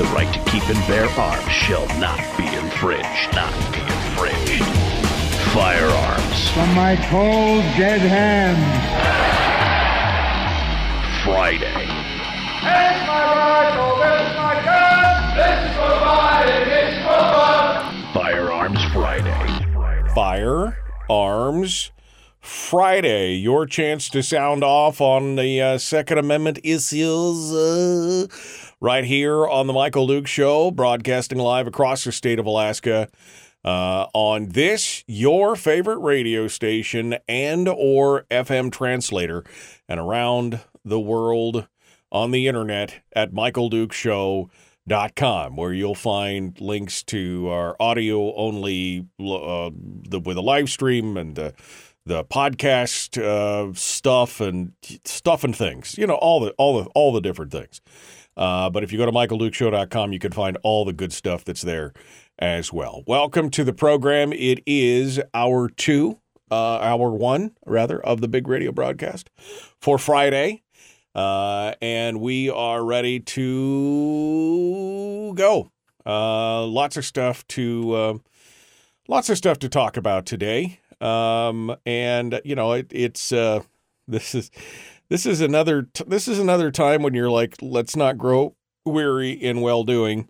The right to keep and bear arms shall not be infringed. Not be infringed. Firearms From my cold, dead hands. Friday. Here's my rifle, there's my gun. This is for fun, it's for fun. Firearms Friday. Firearms Friday. Your chance to sound off on the uh, Second Amendment issues uh, right here on the Michael Duke Show, broadcasting live across the state of Alaska. Uh, on this, your favorite radio station and or FM translator, and around the world on the internet at michaeldukeshow.com, where you'll find links to our audio only uh, the, with a live stream and the the podcast uh, stuff and stuff and things. You know, all the all the all the different things. Uh, but if you go to michaeldukeshow.com, you can find all the good stuff that's there as well. Welcome to the program. It is hour two, uh, hour one, rather, of the big radio broadcast for Friday. Uh, and we are ready to go. Uh, lots of stuff to uh, lots of stuff to talk about today. Um, and you know, it, it's uh, this is this is another t- this is another time when you're like, let's not grow weary in well doing,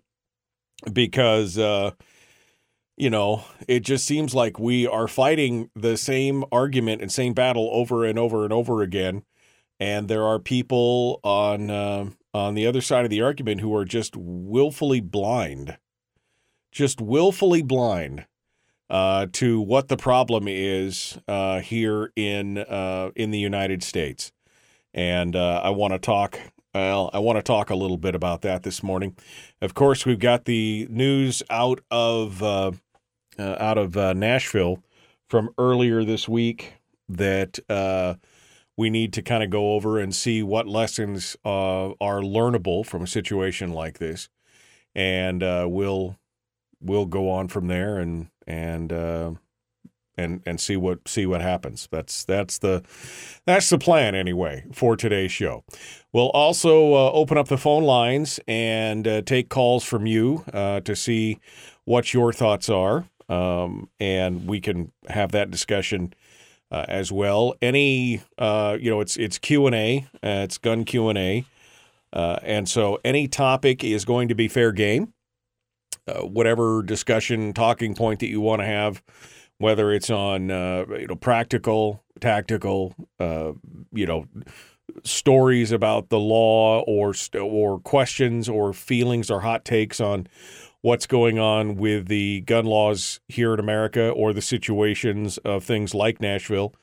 because uh, you know, it just seems like we are fighting the same argument and same battle over and over and over again, and there are people on uh, on the other side of the argument who are just willfully blind, just willfully blind uh, to what the problem is uh, here in uh, in the United States, and uh, I want to talk. Well, I want to talk a little bit about that this morning. Of course, we've got the news out of uh, uh, out of Nashville from earlier this week that we need to kind of go over and see what lessons are learnable from a situation like this, and we'll we'll go on from there and and uh, and and see what see what happens. That's that's the that's the plan anyway for today's show. We'll also uh, open up the phone lines and uh, take calls from you uh, to see what your thoughts are, um, and we can have that discussion. Uh, as well, any uh, you know, it's it's Q and A, it's gun Q and A, and so any topic is going to be fair game. Uh, whatever discussion talking point that you want to have, whether it's on uh, you know practical, tactical, uh, you know stories about the law or or questions or feelings or hot takes on what's going on with the gun laws here in America or the situations of things like Nashville.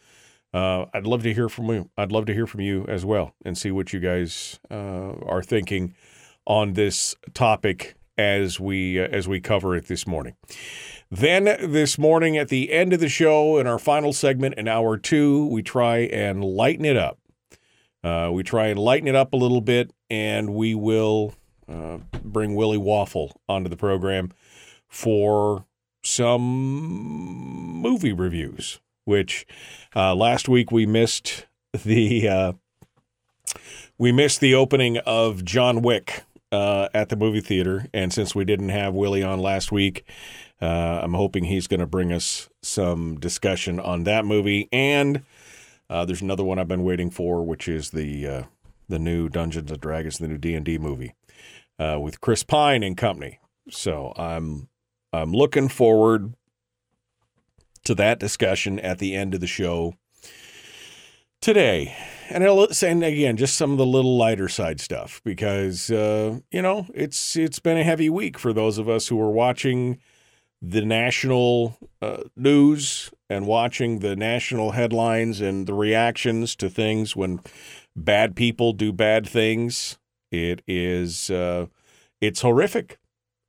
Uh, I'd love to hear from you. I'd love to hear from you as well and see what you guys uh, are thinking on this topic as we uh, as we cover it this morning. Then this morning at the end of the show in our final segment in hour two, we try and lighten it up. Uh, we try and lighten it up a little bit, and we will uh, bring Willie Waffle onto the program for some movie reviews. Which uh, last week we missed the uh, we missed the opening of John Wick uh, at the movie theater. And since we didn't have Willie on last week, uh, I'm hoping he's going to bring us some discussion on that movie. And uh, there's another one I've been waiting for, which is the uh, the new Dungeons and Dragons, the new D and D movie uh, with Chris Pine and company. So I'm I'm looking forward to that discussion at the end of the show today. And I'll again, just some of the little lighter side stuff because uh, you know it's it's been a heavy week for those of us who are watching the national uh, news and watching the national headlines and the reactions to things when bad people do bad things. It is uh, it's horrific,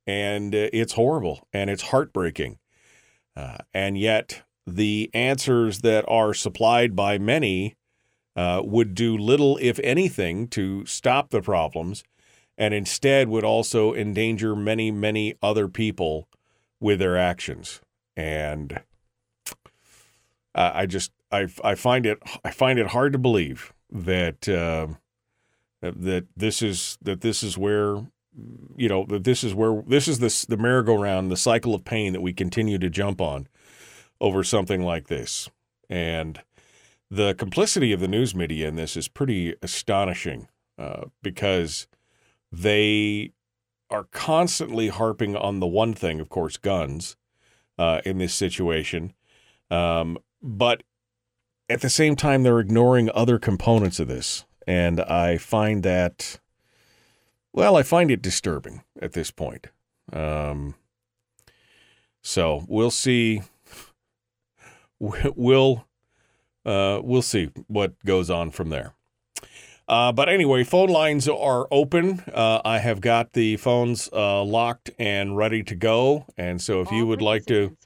and uh, it's horrible, and it's heartbreaking, uh, and yet the answers that are supplied by many uh, would do little, if anything, to stop the problems, and instead would also endanger many, many other people with their actions. And I just I I find it I find it hard to believe that uh, that this is that this is where you know that this is where this is this the merry-go-round the cycle of pain that we continue to jump on over something like this and the complicity of the news media in this is pretty astonishing uh, because they are constantly harping on the one thing of course guns uh, in this situation. Um, but at the same time they're ignoring other components of this. And i find that well i find it disturbing at this point. Um, so we'll see. We'll uh, we'll see what goes on from there uh, but anyway, phone lines are open. Uh, I have got the phones uh, locked and ready to go. And so, if you would like to,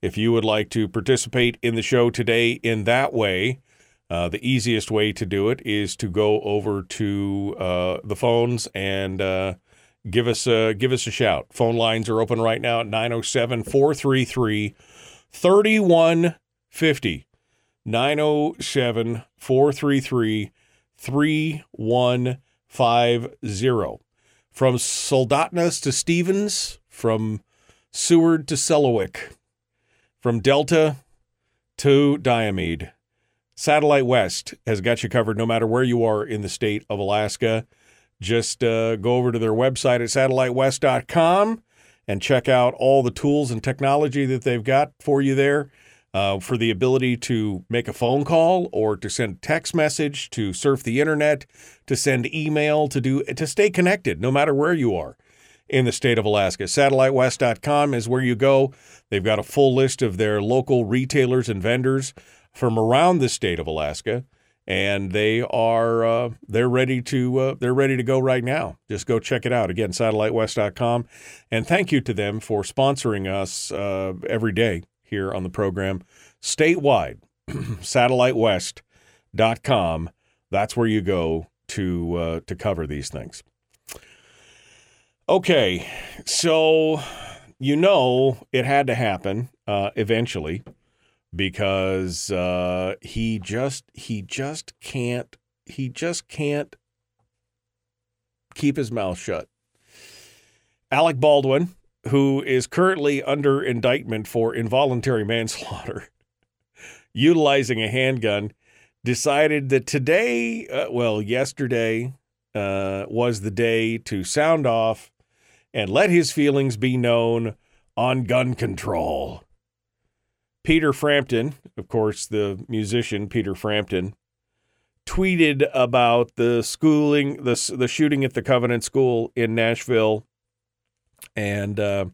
if you would like to participate in the show today in that way, uh, the easiest way to do it is to go over to uh, the phones and uh, give us a give us a shout. Phone lines are open right now at 907 433 3150. 907 433 3150. From Soldotna to Stevens, from Seward to Selawik, from Delta to Diomede. Satellite West has got you covered no matter where you are in the state of Alaska. Just uh, go over to their website at satellitewest.com and check out all the tools and technology that they've got for you there uh, for the ability to make a phone call or to send text message, to surf the internet, to send email, to do to stay connected no matter where you are in the state of Alaska. SatelliteWest.com is where you go. They've got a full list of their local retailers and vendors from around the state of Alaska, and they are uh, they're ready to uh, they're ready to go right now. Just go check it out again. SatelliteWest.com, and thank you to them for sponsoring us uh, every day here on the program statewide. SatelliteWest.com. That's where you go to uh, to cover these things. Okay, so you know it had to happen uh, eventually because uh, he just he just can't he just can't keep his mouth shut. Alec Baldwin, who is currently under indictment for involuntary manslaughter, utilizing a handgun, decided that today, uh, well, yesterday, uh, was the day to sound off and let his feelings be known on gun control. Peter Frampton, of course, the musician Peter Frampton, tweeted about the schooling, the the shooting at the Covenant School in Nashville and uh,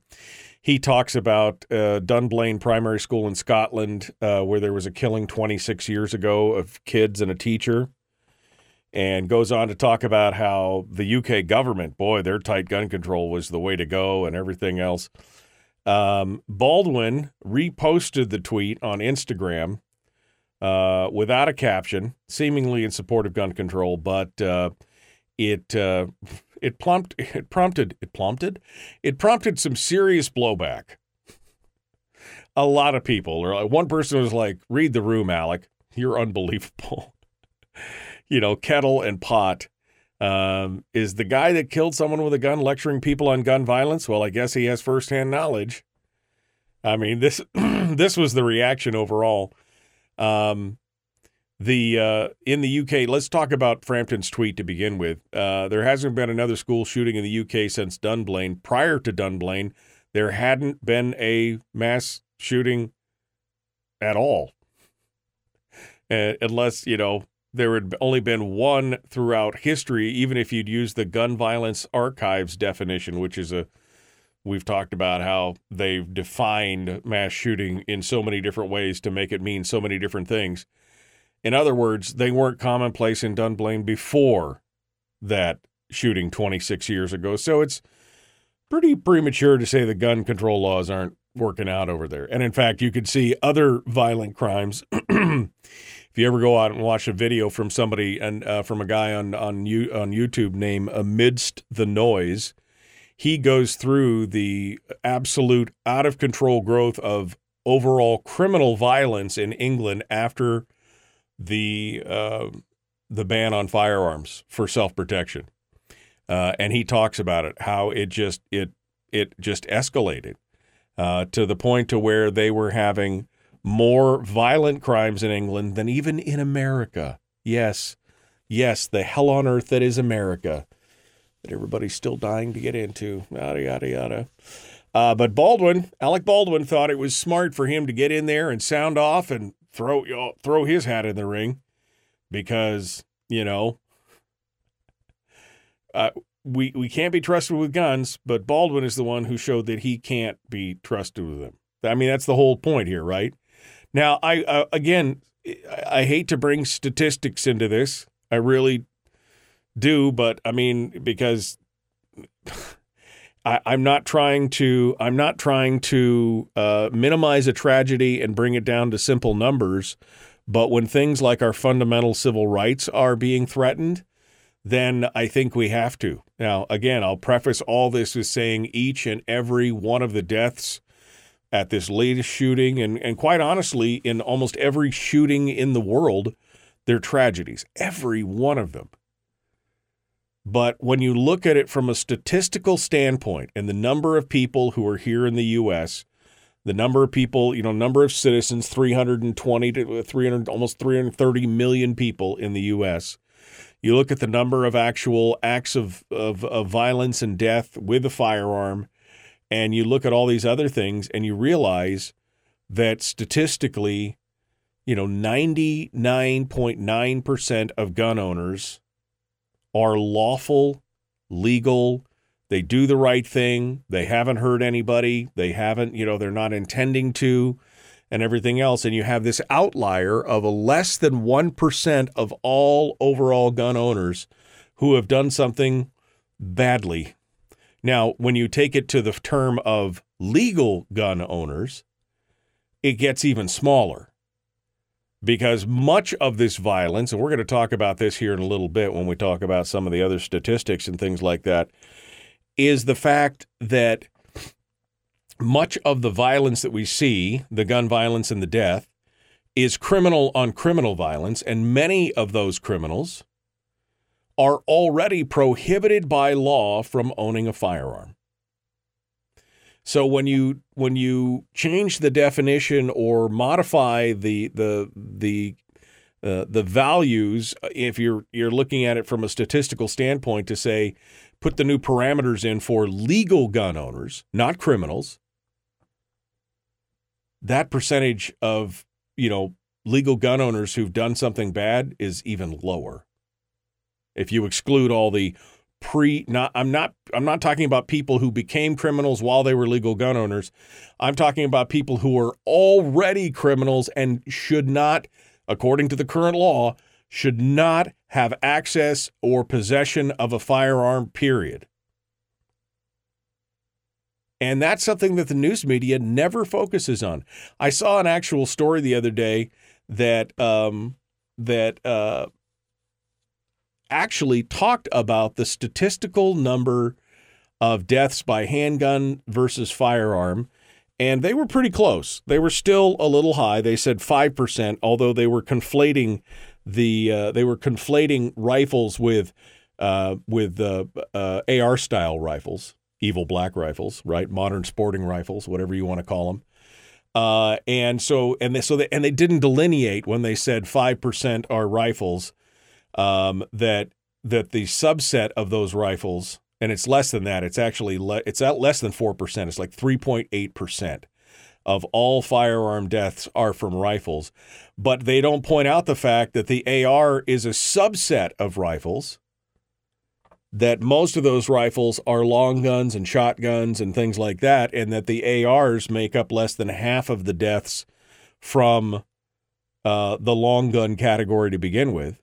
he talks about uh, Dunblane Primary School in Scotland, uh, where there was a killing 26 years ago of kids and a teacher, and goes on to talk about how the UK government, boy, their tight gun control was the way to go, and everything else. Um, Baldwin reposted the tweet on Instagram uh, without a caption, seemingly in support of gun control, but uh, it uh, it plumped it prompted it prompted it prompted some serious blowback. A lot of people, or like one person was like, "Read the room, Alec. You're unbelievable." you know, kettle and pot. Um, is the guy that killed someone with a gun lecturing people on gun violence? Well, I guess he has firsthand knowledge. I mean, this this was the reaction overall. Um, the uh, in the UK, let's talk about Frampton's tweet to begin with. Uh, there hasn't been another school shooting in the UK since Dunblane. Prior to Dunblane, there hadn't been a mass shooting at all, uh, unless you know there had only been one throughout history. Even if you'd use the gun violence archives definition, which is a we've talked about how they've defined mass shooting in so many different ways to make it mean so many different things In other words, they weren't commonplace in Dunblane before that shooting 26 years ago. So it's pretty premature to say the gun control laws aren't working out over there. And in fact, you could see other violent crimes. if you ever go out and watch a video from somebody and uh, from a guy on on you on YouTube named Amidst the Noise, he goes through the absolute out of control growth of overall criminal violence in England after the uh, the ban on firearms for self protection, uh, and he talks about it how it just it it just escalated uh, to the point to where they were having more violent crimes in England than even in America. Yes, yes, the hell on earth that is America that everybody's still dying to get into. Yada yada yada. Uh, but Baldwin, Alec Baldwin, thought it was smart for him to get in there and sound off and throw throw his hat in the ring because you know uh, we we can't be trusted with guns, but Baldwin is the one who showed that he can't be trusted with them. I mean, that's the whole point here, right? Now, I uh, again, I hate to bring statistics into this. I really do, but I mean because I, am not trying to I'm not trying to uh, minimize a tragedy and bring it down to simple numbers. But when things like our fundamental civil rights are being threatened, then I think we have to. Now, again, I'll preface all this with saying each and every one of the deaths at this latest shooting, and, and quite honestly, in almost every shooting in the world, they're tragedies. Every one of them. But when you look at it from a statistical standpoint and the number of people who are here in the U.S., the number of people, you know, number of citizens, 320 to uh, 300, almost 330 million people in the U.S. You look at the number of actual acts of, of, of violence and death with a firearm, and you look at all these other things, and you realize that statistically, you know, 99.9% of gun owners are lawful, legal, they do the right thing, they haven't hurt anybody, they haven't, you know, they're not intending to, and everything else. And you have this outlier of a less than 1% of all overall gun owners who have done something badly. Now, when you take it to the term of legal gun owners, it gets even smaller because much of this violence, and we're going to talk about this here in a little bit when we talk about some of the other statistics and things like that, is the fact that much of the violence that we see, the gun violence and the death, is criminal on criminal violence, and many of those criminals are already prohibited by law from owning a firearm. So when you when you change the definition or modify the the the uh, the values, if you're you're looking at it from a statistical standpoint, to say put the new parameters in for legal gun owners, not criminals, that percentage of you know legal gun owners who've done something bad is even lower. If you exclude all the pre not I'm not I'm not talking about people who became criminals while they were legal gun owners. I'm talking about people who are already criminals and should not according to the current law should not have access or possession of a firearm period. And that's something that the news media never focuses on. I saw an actual story the other day that um, that uh, actually talked about the statistical number of deaths by handgun versus firearm, and they were pretty close. They were still a little high. They said five percent, although they were conflating the uh, they were conflating rifles with uh, with uh, AR style rifles, evil black rifles, right? Modern sporting rifles, whatever you want to call them. Uh, and so and they so they, and they didn't delineate when they said five percent are rifles um, that that the subset of those rifles, and it's less than that. It's actually le- it's at less than four percent. It's like three point eight percent of all firearm deaths are from rifles. But they don't point out the fact that the AR is a subset of rifles. That most of those rifles are long guns and shotguns and things like that, and that the ARs make up less than half of the deaths from uh, the long gun category to begin with.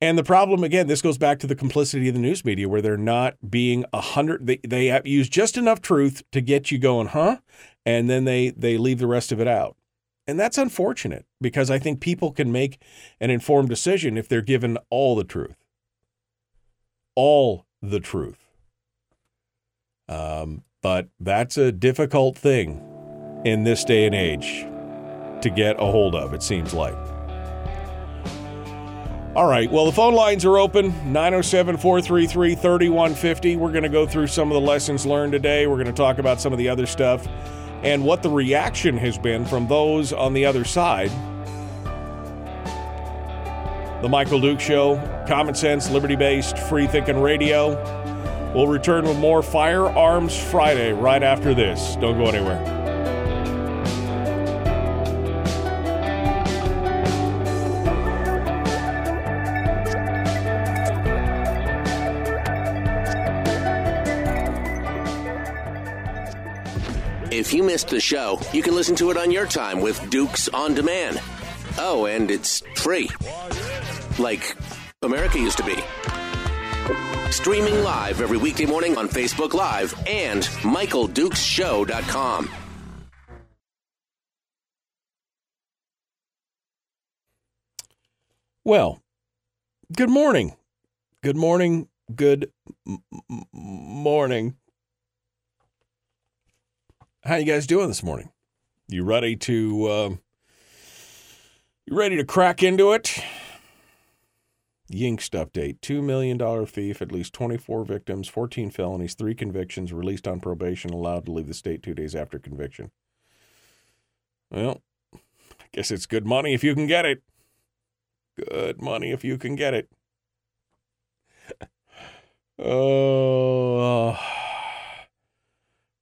And the problem again, this goes back to the complicity of the news media, where they're not being a hundred. They they used just enough truth to get you going, huh? And then they they leave the rest of it out, and that's unfortunate because I think people can make an informed decision if they're given all the truth, all the truth. Um, but that's a difficult thing in this day and age to get a hold of. It seems like. All right. Well, the phone lines are open 907 433 3150. We're going to go through some of the lessons learned today. We're going to talk about some of the other stuff and what the reaction has been from those on the other side. The Michael Duke Show, common sense, liberty based, free thinking radio. We'll return with more Firearms Friday right after this. Don't go anywhere. If you missed the show, you can listen to it on your time with Dukes on Demand. Oh, and it's free. Like America used to be. Streaming live every weekday morning on Facebook Live and MichaelDukesShow.com. Well, good morning. Good morning. Good m- morning. How you guys doing this morning? You ready to uh, you ready to crack into it? Yinkst update: two million dollar thief, at least twenty four victims, fourteen felonies, three convictions, released on probation, allowed to leave the state two days after conviction. Well, I guess it's good money if you can get it. Good money if you can get it. Oh.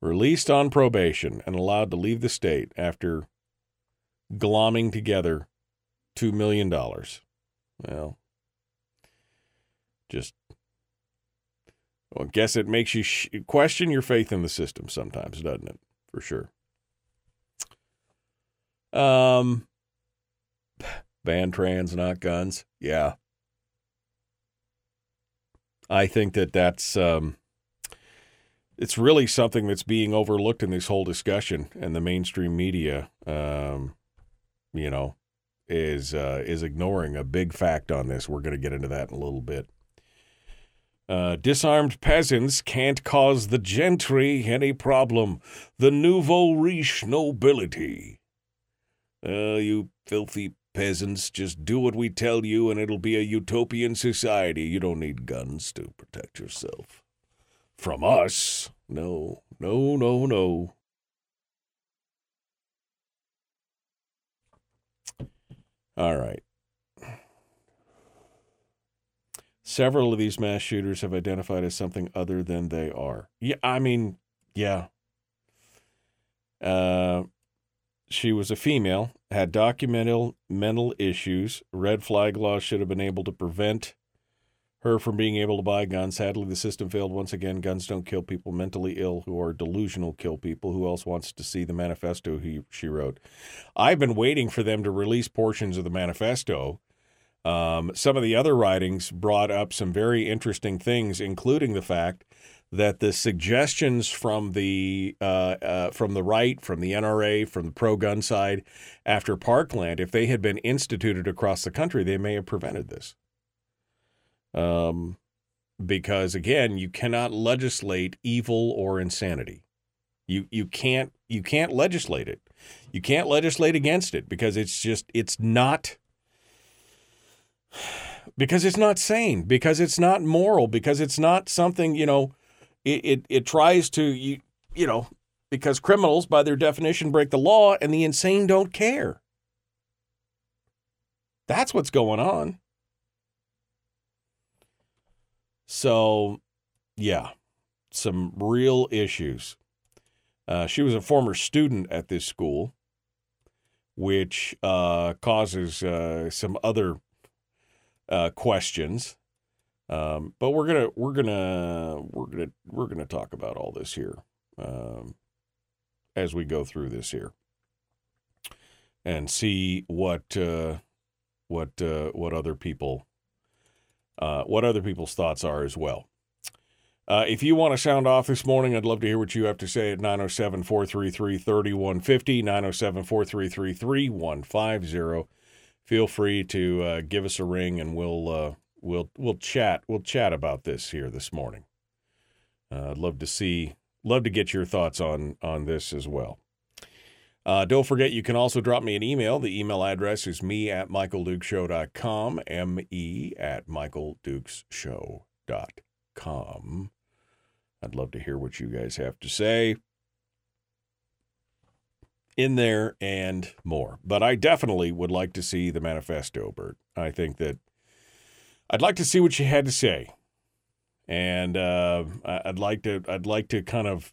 released on probation and allowed to leave the state after glomming together $2 million. Well, just, well, I guess it makes you sh- question your faith in the system sometimes, doesn't it? For sure. Um, ban trans, not guns. Yeah. I think that that's, um, it's really something that's being overlooked in this whole discussion, and the mainstream media, um, you know, is uh, is ignoring a big fact on this. We're going to get into that in a little bit. Uh, disarmed peasants can't cause the gentry any problem. The nouveau riche nobility. Uh, you filthy peasants, just do what we tell you, and it'll be a utopian society. You don't need guns to protect yourself from us. No, no, no, no. All right. Several of these mass shooters have identified as something other than they are. Yeah, I mean, yeah. Uh, she was a female, had documented mental issues. Red flag laws should have been able to prevent her from being able to buy guns. Sadly, the system failed once again. Guns don't kill people mentally ill who are delusional kill people. Who else wants to see the manifesto he she wrote? I've been waiting for them to release portions of the manifesto. Um, some of the other writings brought up some very interesting things, including the fact that the suggestions from the uh, uh, from the right, from the NRA, from the pro-gun side after Parkland, if they had been instituted across the country, they may have prevented this. Um, because again, you cannot legislate evil or insanity. You you can't you can't legislate it. You can't legislate against it because it's just it's not because it's not sane, because it's not moral, because it's not something, you know, it it, it tries to you you know, because criminals by their definition break the law and the insane don't care. That's what's going on. So, yeah, some real issues. Uh, she was a former student at this school, which uh, causes uh, some other uh, questions. Um, but we're gonna we're gonna we're gonna we're gonna talk about all this here um, as we go through this here. and see what uh, what uh, what other people uh, what other people's thoughts are as well. Uh, if you want to sound off this morning, I'd love to hear what you have to say at 907 433 3150, 907 433 3150. Feel free to uh, give us a ring and we'll, uh, we'll, we'll chat. We'll chat about this here this morning. Uh, I'd love to see, love to get your thoughts on, on this as well. Uh, don't forget, you can also drop me an email. The email address is me at michaeldukeshow.com, M-E at michaeldukeshow.com. I'd love to hear what you guys have to say in there and more. But I definitely would like to see the manifesto, Bert. I think that I'd like to see what you had to say. And uh, I'd like to I'd like to kind of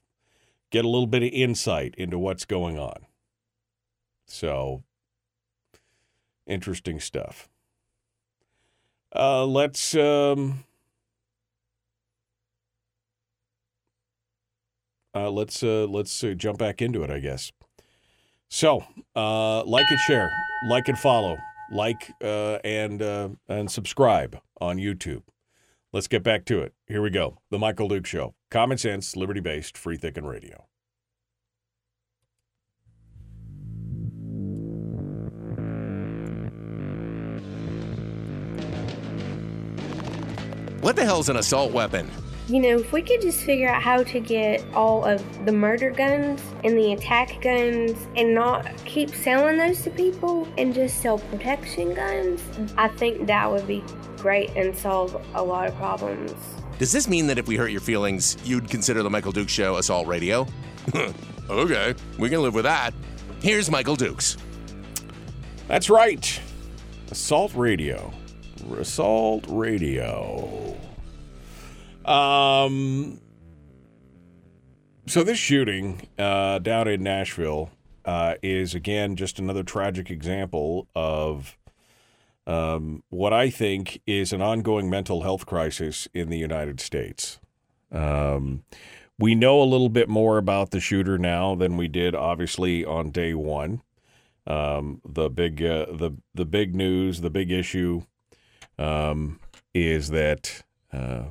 get a little bit of insight into what's going on. So interesting stuff. Uh, let's um, uh, let's uh, let's uh, jump back into it, I guess. So, uh, like and share, like and follow, like uh, and and subscribe on YouTube. Let's get back to it. Here we go. The Michael Duke Show. Common sense, liberty based, free thinking radio. What the hell's an assault weapon? You know, if we could just figure out how to get all of the murder guns and the attack guns and not keep selling those to people and just sell protection guns, I think that would be great and solve a lot of problems. Does this mean that if we hurt your feelings, you'd consider the Michael Dukes Show assault radio? okay, we can live with that. Here's Michael Dukes. That's right. Assault Radio. Assault Radio. Um so this shooting uh down in Nashville uh is again just another tragic example of um what I think is an ongoing mental health crisis in the United States. Um we know a little bit more about the shooter now than we did obviously on day 1 um, the big uh, the the big news, the big issue, um, is that uh,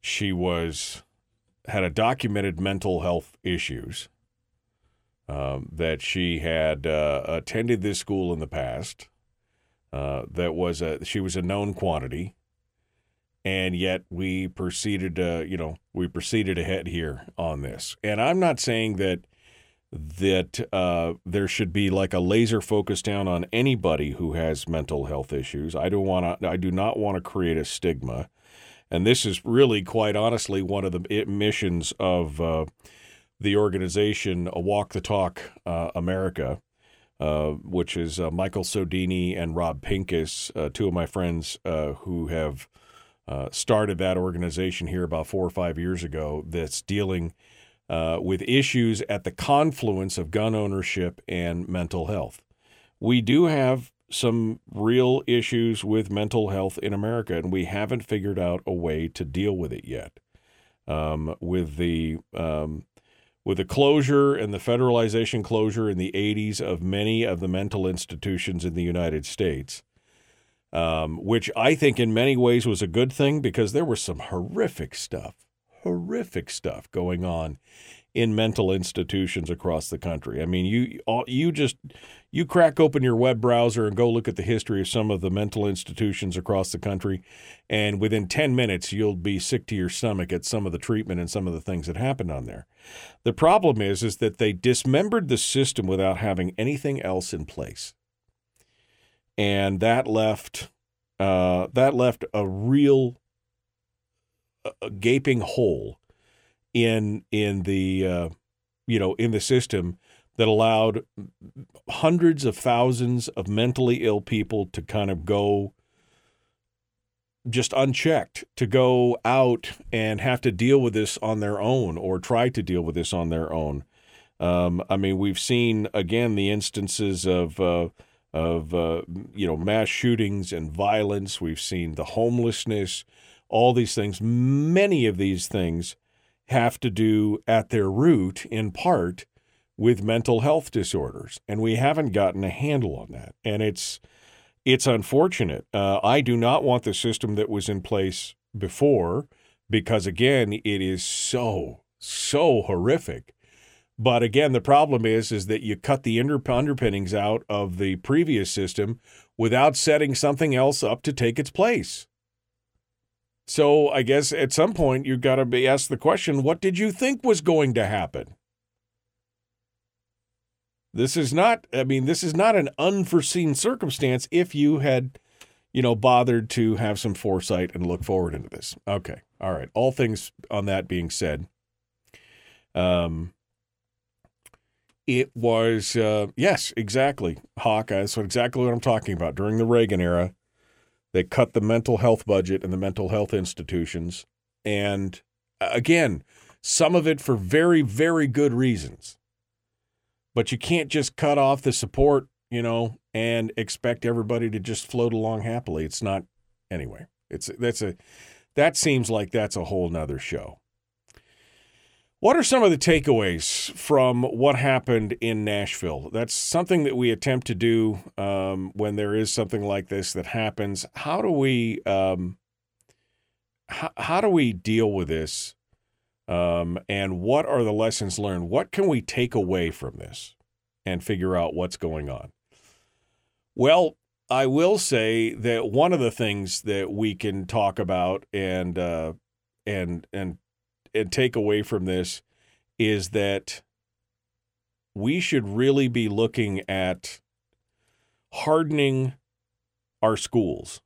she was had a documented mental health issues. Um, that she had uh, attended this school in the past. Uh, that was a she was a known quantity, and yet we proceeded to you know we proceeded ahead here on this. And I'm not saying that that uh, there should be like a laser focus down on anybody who has mental health issues. I don't want to. I do not want to create a stigma, and this is really, quite honestly, one of the missions of uh, the organization uh, Walk the Talk uh, America, uh, which is uh, Michael Sodini and Rob Pincus, two of my friends who have started that organization here about four or five years ago. That's dealing uh, with issues at the confluence of gun ownership and mental health. We do have some real issues with mental health in America, and we haven't figured out a way to deal with it yet. Um, with the um, with the closure and the federalization closure in the 80s of many of the mental institutions in the United States, um, which I think in many ways was a good thing because there was some horrific stuff horrific stuff going on in mental institutions across the country. I mean, you you just you crack open your web browser and go look at the history of some of the mental institutions across the country, and within 10 minutes you'll be sick to your stomach at some of the treatment and some of the things that happened on there. The problem is is that they dismembered the system without having anything else in place. And that left uh, that left a real a gaping hole in in the uh, you know in the system that allowed hundreds of thousands of mentally ill people to kind of go just unchecked to go out and have to deal with this on their own or try to deal with this on their own. Um, I mean, we've seen again the instances of uh, of uh, you know mass shootings and violence. We've seen the homelessness all these things. Many of these things have to do at their root, in part, with mental health disorders, and we haven't gotten a handle on that. And it's it's unfortunate. Uh, I do not want the system that was in place before because again, it is so so horrific. But again, the problem is is that you cut the under- underpinnings out of the previous system without setting something else up to take its place. So I guess at some point you've got to be asked the question, what did you think was going to happen? This is not, I mean, this is not an unforeseen circumstance if you had, you know, bothered to have some foresight and look forward into this. Okay. All right. All things on that being said, um, it was, uh, yes, exactly. Hawk, that's exactly what I'm talking about. During the Reagan era, they cut the mental health budget and the mental health institutions. And uh, again, some of it for very, very good reasons but you can't just cut off the support, you know, and expect everybody to just float along happily. It's not anyway. It's that's a that seems like that's a whole nother show. What are some of the takeaways from what happened in Nashville? That's something that we attempt to do um, when there is something like this that happens. How do we um, how, how do we deal with this um, and what are the lessons learned? What can we take away from this and figure out what's going on? Well, I will say that one of the things that we can talk about and uh, and and and take away from this is that we should really be looking at hardening our schools.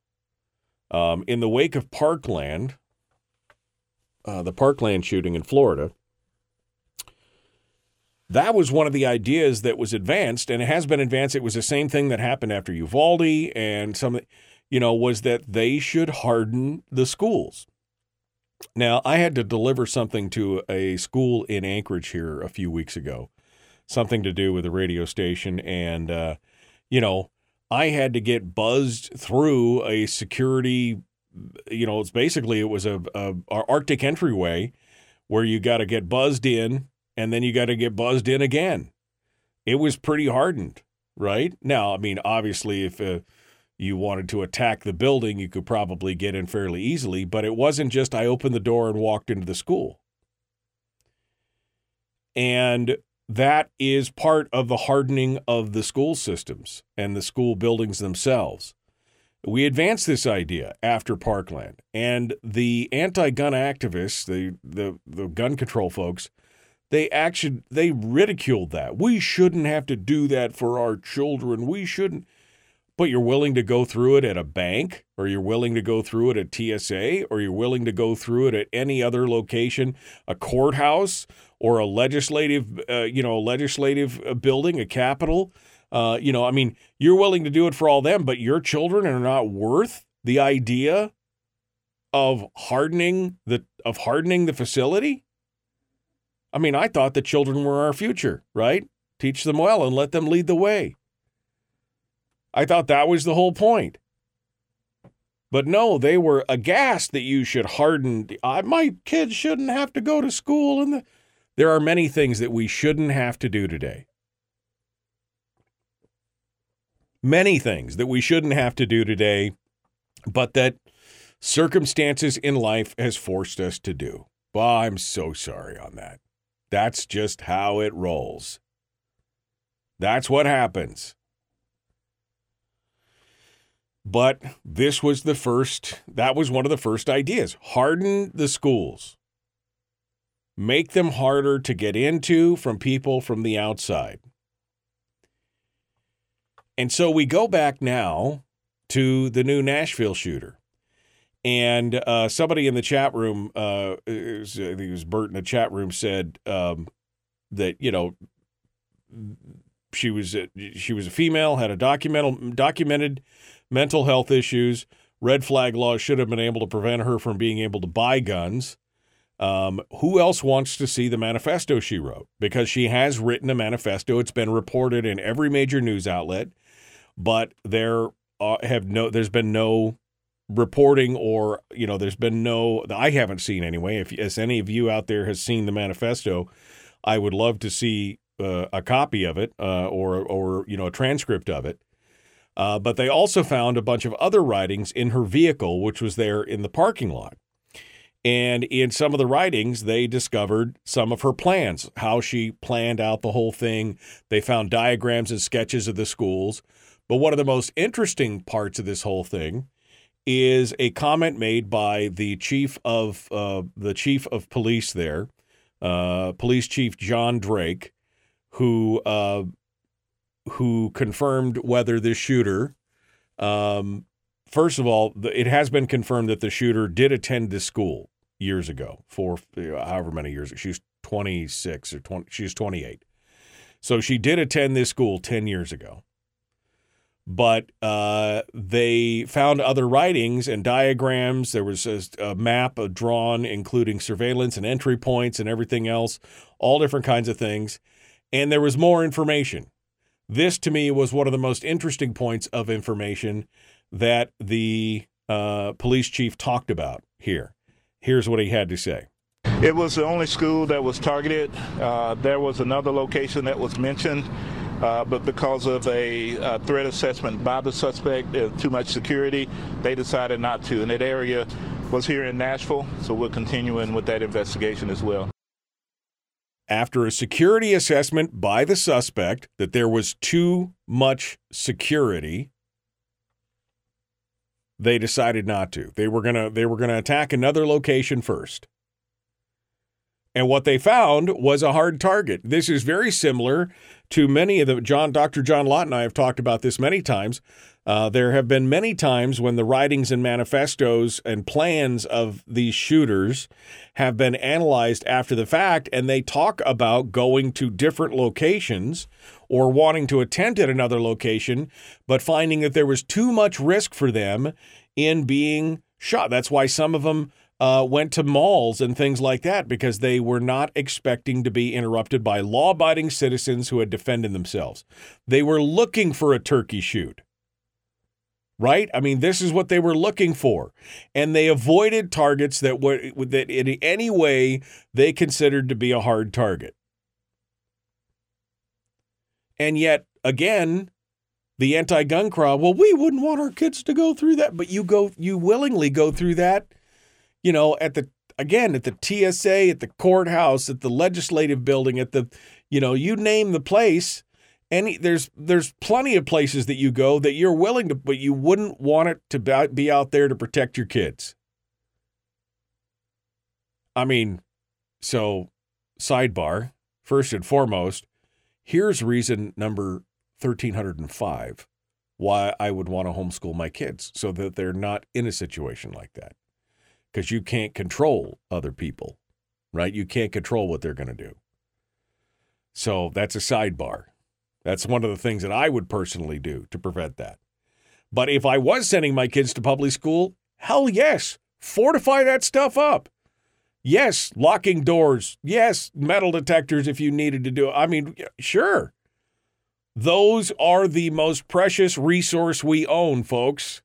Um, in the wake of Parkland, uh, the Parkland shooting in Florida, that was one of the ideas that was advanced, and it has been advanced. It was the same thing that happened after Uvalde, and some, you know, was that they should harden the schools. Now, I had to deliver something to a school in Anchorage here a few weeks ago, something to do with a radio station, and uh, you know, I had to get buzzed through a security you know, it's basically it was a, a, a Arctic entryway where you got to get buzzed in and then you got to get buzzed in again. It was pretty hardened, right? Now, I mean, obviously, if uh, you wanted to attack the building, you could probably get in fairly easily, but it wasn't just I opened the door and walked into the school. And that is part of the hardening of the school systems and the school buildings themselves. We advanced this idea after Parkland, and the anti-gun activists, the the the gun control folks, they actually they ridiculed that. We shouldn't have to do that for our children. We shouldn't. But you're willing to go through it at a bank, or you're willing to go through it at TSA, or you're willing to go through it at any other location, a courthouse, or a legislative, uh, you know, legislative uh, building, a capitol. Uh, you know, I mean, you're willing to do it for all them, but your children are not worth the idea of hardening the of hardening the facility. I mean, I thought the children were our future, right? Teach them well and let them lead the way. I thought that was the whole point. But no, they were aghast that you should harden. I, my kids shouldn't have to go to school, and the, there are many things that we shouldn't have to do today. many things that we shouldn't have to do today, but that circumstances in life has forced us to do. Well, I'm so sorry on that. That's just how it rolls. That's what happens. But this was the first, that was one of the first ideas. Harden the schools. Make them harder to get into from people from the outside. And so we go back now to the new Nashville shooter. And uh, somebody in the chat room, uh, was, I think it was Bert in the chat room, said um, that you know she was a, she was a female, had a documental documented mental health issues. Red flag laws should have been able to prevent her from being able to buy guns. Um, who else wants to see the manifesto she wrote? Because she has written a manifesto. It's been reported in every major news outlet but there uh, have no there's been no reporting or you know there's been no I haven't seen anyway if as any of you out there has seen the manifesto I would love to see uh, a copy of it uh, or or you know a transcript of it. Uh, but they also found a bunch of other writings in her vehicle, which was there in the parking lot. And in some of the writings, they discovered some of her plans, how she planned out the whole thing. They found diagrams and sketches of the schools. But one of the most interesting parts of this whole thing is a comment made by the chief of uh, the chief of police there, uh, Police Chief John Drake, who uh, who confirmed whether the shooter. Um, first of all, it has been confirmed that the shooter did attend this school years ago, for however many years. She's 26 or 20. She's 28, so she did attend this school 10 years ago but uh, they found other writings and diagrams. There was a, a map drawn, including surveillance and entry points and everything else, all different kinds of things. And there was more information. This, to me, was one of the most interesting points of information that the uh, police chief talked about here. Here's what he had to say. It was the only school that was targeted. Uh, there was another location that was mentioned uh, but because of a, a, threat assessment by the suspect, uh, too much security, they decided not to. And that area was here in Nashville, so we're continuing with that investigation as well. After a security assessment by the suspect that there was too much security, they decided not to. They were gonna they were gonna attack another location first. And what they found was a hard target. This is very similar to many of the John Dr. John Lott and I have talked about this many times. Uh, there have been many times when the writings and manifestos and plans of these shooters have been analyzed after the fact, and they talk about going to different locations or wanting to attempt at another location, but finding that there was too much risk for them in being shot. That's why some of them uh, went to malls and things like that because they were not expecting to be interrupted by law abiding citizens who had defended themselves. They were looking for a turkey shoot. Right? I mean, this is what they were looking for. And they avoided targets that were that in any way they considered to be a hard target. And yet, again, the anti-gun crowd, well, we wouldn't want our kids to go through that, but you go you willingly go through that you know, at the again at the TSA, at the courthouse, at the legislative building, at the you know, you name the place. Any there's there's plenty of places that you go that you're willing to, but you wouldn't want it to be out there to protect your kids. I mean, so sidebar, first and foremost, here's reason number 1305 why I would want to homeschool my kids so that they're not in a situation like that because you can't control other people, right? You can't control what they're going to do. So that's a sidebar. That's one of the things that I would personally do to prevent that. But if I was sending my kids to public school, hell yes, fortify that stuff up. Yes, locking doors. Yes, metal detectors if you needed to do it. I mean, sure. Those are the most precious resource we own, folks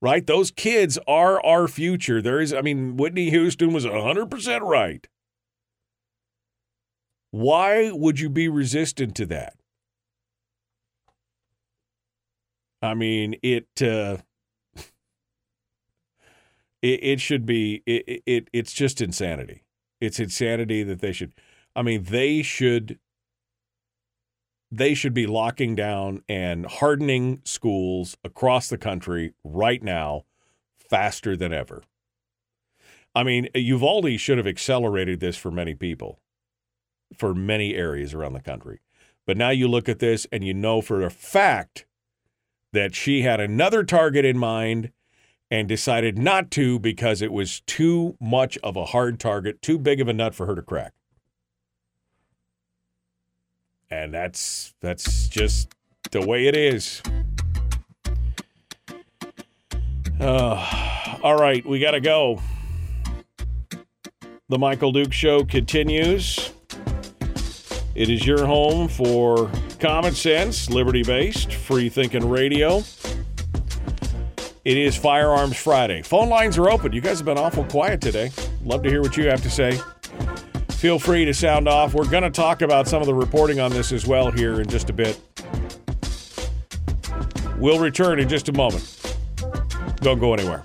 right? Those kids are our future. There is, I mean, Whitney Houston was 100% right. Why would you be resistant to that? I mean, it, uh, it, it should be, it, it, it's just insanity. It's insanity that they should, I mean, they should they should be locking down and hardening schools across the country right now faster than ever. I mean, Uvalde should have accelerated this for many people, for many areas around the country. But now you look at this and you know for a fact that she had another target in mind and decided not to because it was too much of a hard target, too big of a nut for her to crack and that's that's just the way it is. Uh, all right, we got to go. The Michael Duke Show continues. It is your home for common sense, liberty based, free thinking radio. It is Firearms Friday. Phone lines are open. You guys have been awful quiet today. Love to hear what you have to say. feel free to sound off. We're going to talk about some of the reporting on this as well here in just a bit. We'll return in just a moment. Don't go anywhere.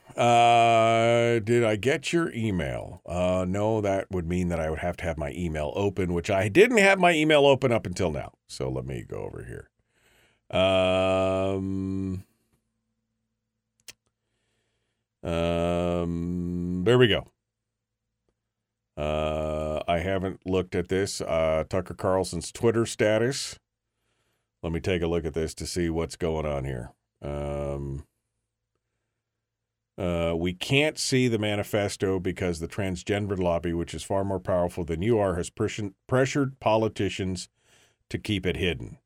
Uh, did I get your email? Uh, no, that would mean that I would have to have my email open, which I didn't have my email open up until now. So let me go over here. Um, um, there we go. Uh, I haven't looked at this. Uh, Tucker Carlson's Twitter status. Let me take a look at this to see what's going on here. Um, uh, we can't see the manifesto because the transgender lobby, which is far more powerful than you are, has pressured, pressured politicians to keep it hidden.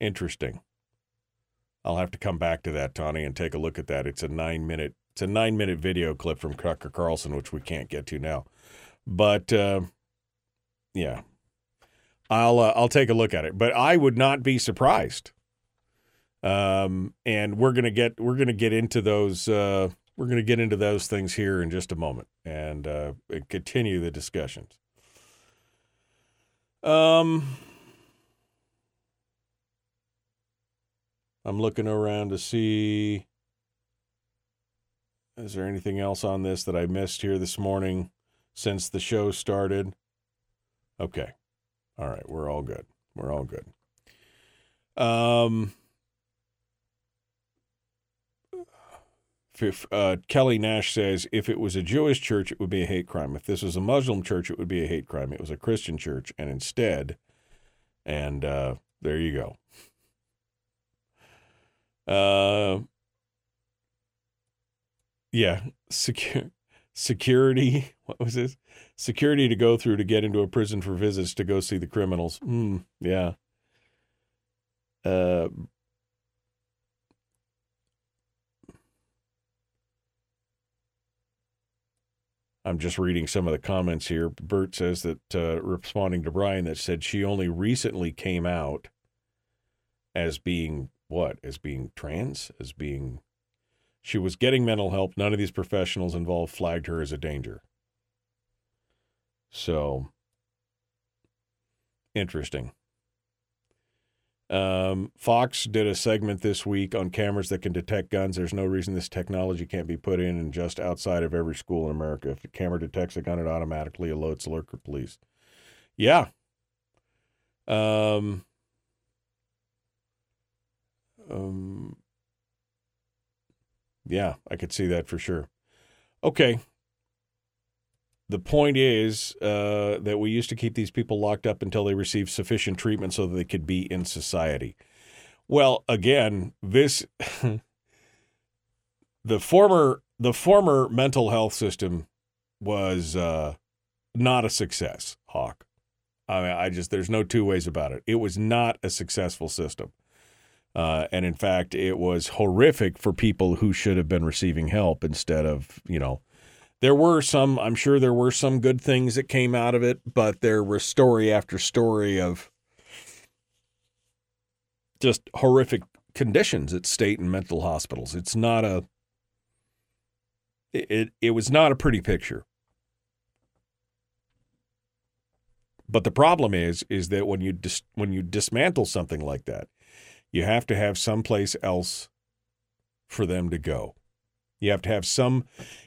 Interesting. I'll have to come back to that, Tawny, and take a look at that. It's a nine minute it's a nine minute video clip from Tucker Carlson, which we can't get to now. But uh, yeah, I'll uh, I'll take a look at it. But I would not be surprised um, and we're gonna get we're gonna get into those uh, we're gonna get into those things here in just a moment and uh, continue the discussions. Um, I'm looking around to see is there anything else on this that I missed here this morning since the show started? Okay, all right, we're all good. We're all good. Um. If, uh, Kelly Nash says if it was a Jewish church, it would be a hate crime. If this was a Muslim church, it would be a hate crime. It was a Christian church, and instead, and uh, there you go. Uh, yeah, secure security. What was this? Security to go through to get into a prison for visits to go see the criminals. Mm, yeah. Uh, I'm just reading some of the comments here. Bert says that, uh, responding to Brian, that said she only recently came out as being what? As being trans? As being. She was getting mental help. None of these professionals involved flagged her as a danger. So, interesting. Um, Fox did a segment this week on cameras that can detect guns. There's no reason this technology can't be put in and just outside of every school in America. If the camera detects a gun, it automatically alerts local police. Yeah. Um, um, yeah, I could see that for sure. Okay. The point is uh, that we used to keep these people locked up until they received sufficient treatment so that they could be in society. Well, again, this the former the former mental health system was uh, not a success. Hawk, I mean, I just there's no two ways about it. It was not a successful system, uh, and in fact, it was horrific for people who should have been receiving help instead of you know there were some i'm sure there were some good things that came out of it but there were story after story of just horrific conditions at state and mental hospitals. It's not a it it was not a pretty picture. But the problem is is that when you dis, when you dismantle something like that you have to have someplace else for them to go. You have to have some,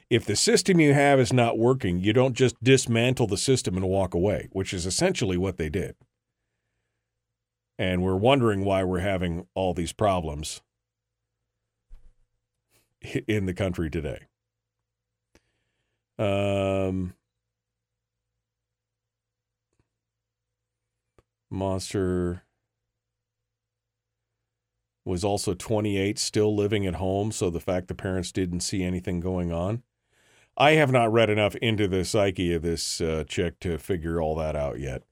if the system you have is not working, you don't just dismantle the system and walk away, which is essentially what they did. And we're wondering why we're having all these problems in the country today. Um, monster was also 28, still living at home. So the fact the parents didn't see anything going on. I have not read enough into the psyche of this uh, chick to figure all that out yet.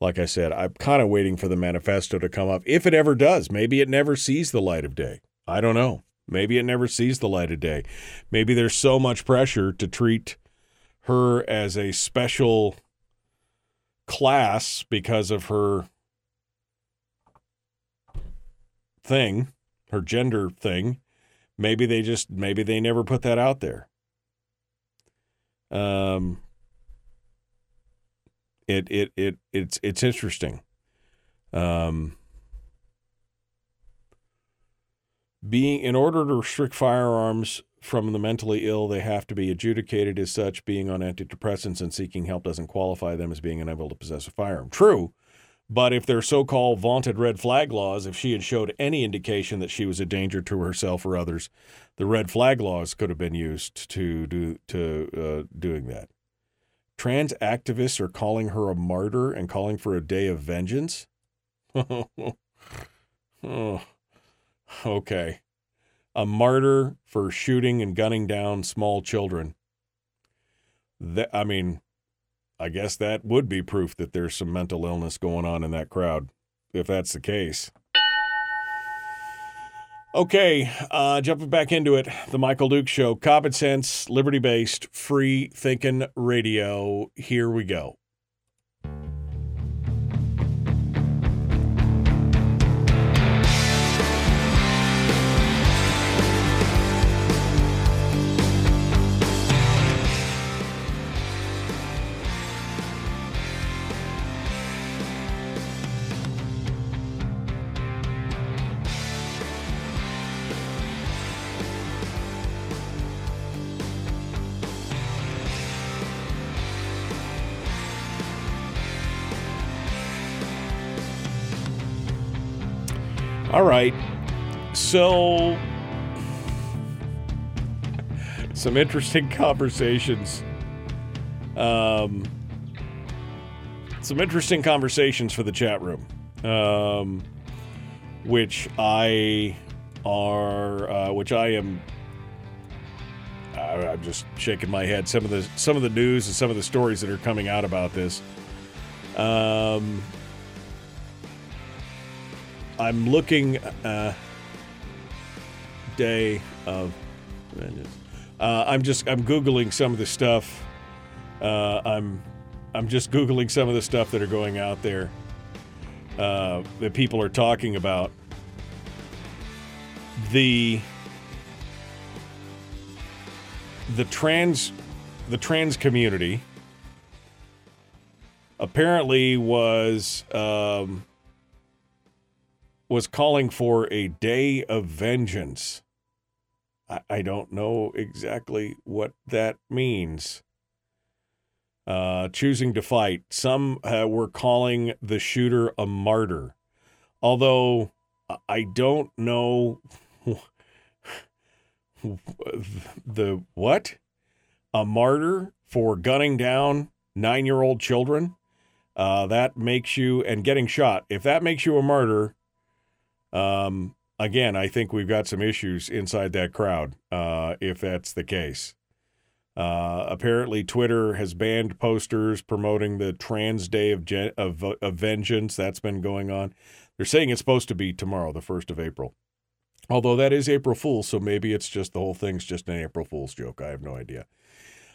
Like I said, I'm kind of waiting for the manifesto to come up. If it ever does, maybe it never sees the light of day. I don't know. Maybe it never sees the light of day. Maybe there's so much pressure to treat her as a special class because of her thing, her gender thing. Maybe they just maybe they never put that out there. Um it it it it's it's interesting. Um being in order to restrict firearms from the mentally ill, they have to be adjudicated as such. Being on antidepressants and seeking help doesn't qualify them as being unable to possess a firearm. True, but if their so-called vaunted red flag laws, if she had showed any indication that she was a danger to herself or others, the red flag laws could have been used to do to uh, doing that. Trans activists are calling her a martyr and calling for a day of vengeance. oh, okay a martyr for shooting and gunning down small children. That I mean, I guess that would be proof that there's some mental illness going on in that crowd, if that's the case. Okay, uh, jumping back into it, the Michael Duke Show, common sense, liberty based, free thinking radio. Here we go. So, some interesting conversations. Um, some interesting conversations for the chat room, um, which I are, uh, which I am. I- I'm just shaking my head. Some of the some of the news and some of the stories that are coming out about this. Um, I'm looking uh, day of uh, I'm just I'm googling some of the stuff. Uh, I'm I'm just googling some of the stuff that are going out there uh, that people are talking about. The the trans the trans community apparently was um, was calling for a day of vengeance. I, I don't know exactly what that means. Uh, choosing to fight. Some uh, were calling the shooter a martyr. Although I- don't know the what? A martyr for gunning down nine year old children? Uh, that makes you, and getting shot, if that makes you a martyr, um, again, I think we've got some issues inside that crowd uh, if that's the case. Uh, apparently, Twitter has banned posters promoting the Trans Day of, Gen- of, of Vengeance. That's been going on. They're saying it's supposed to be tomorrow, the 1st of April. Although that is April Fool's, so maybe it's just the whole thing's just an April Fool's joke. I have no idea.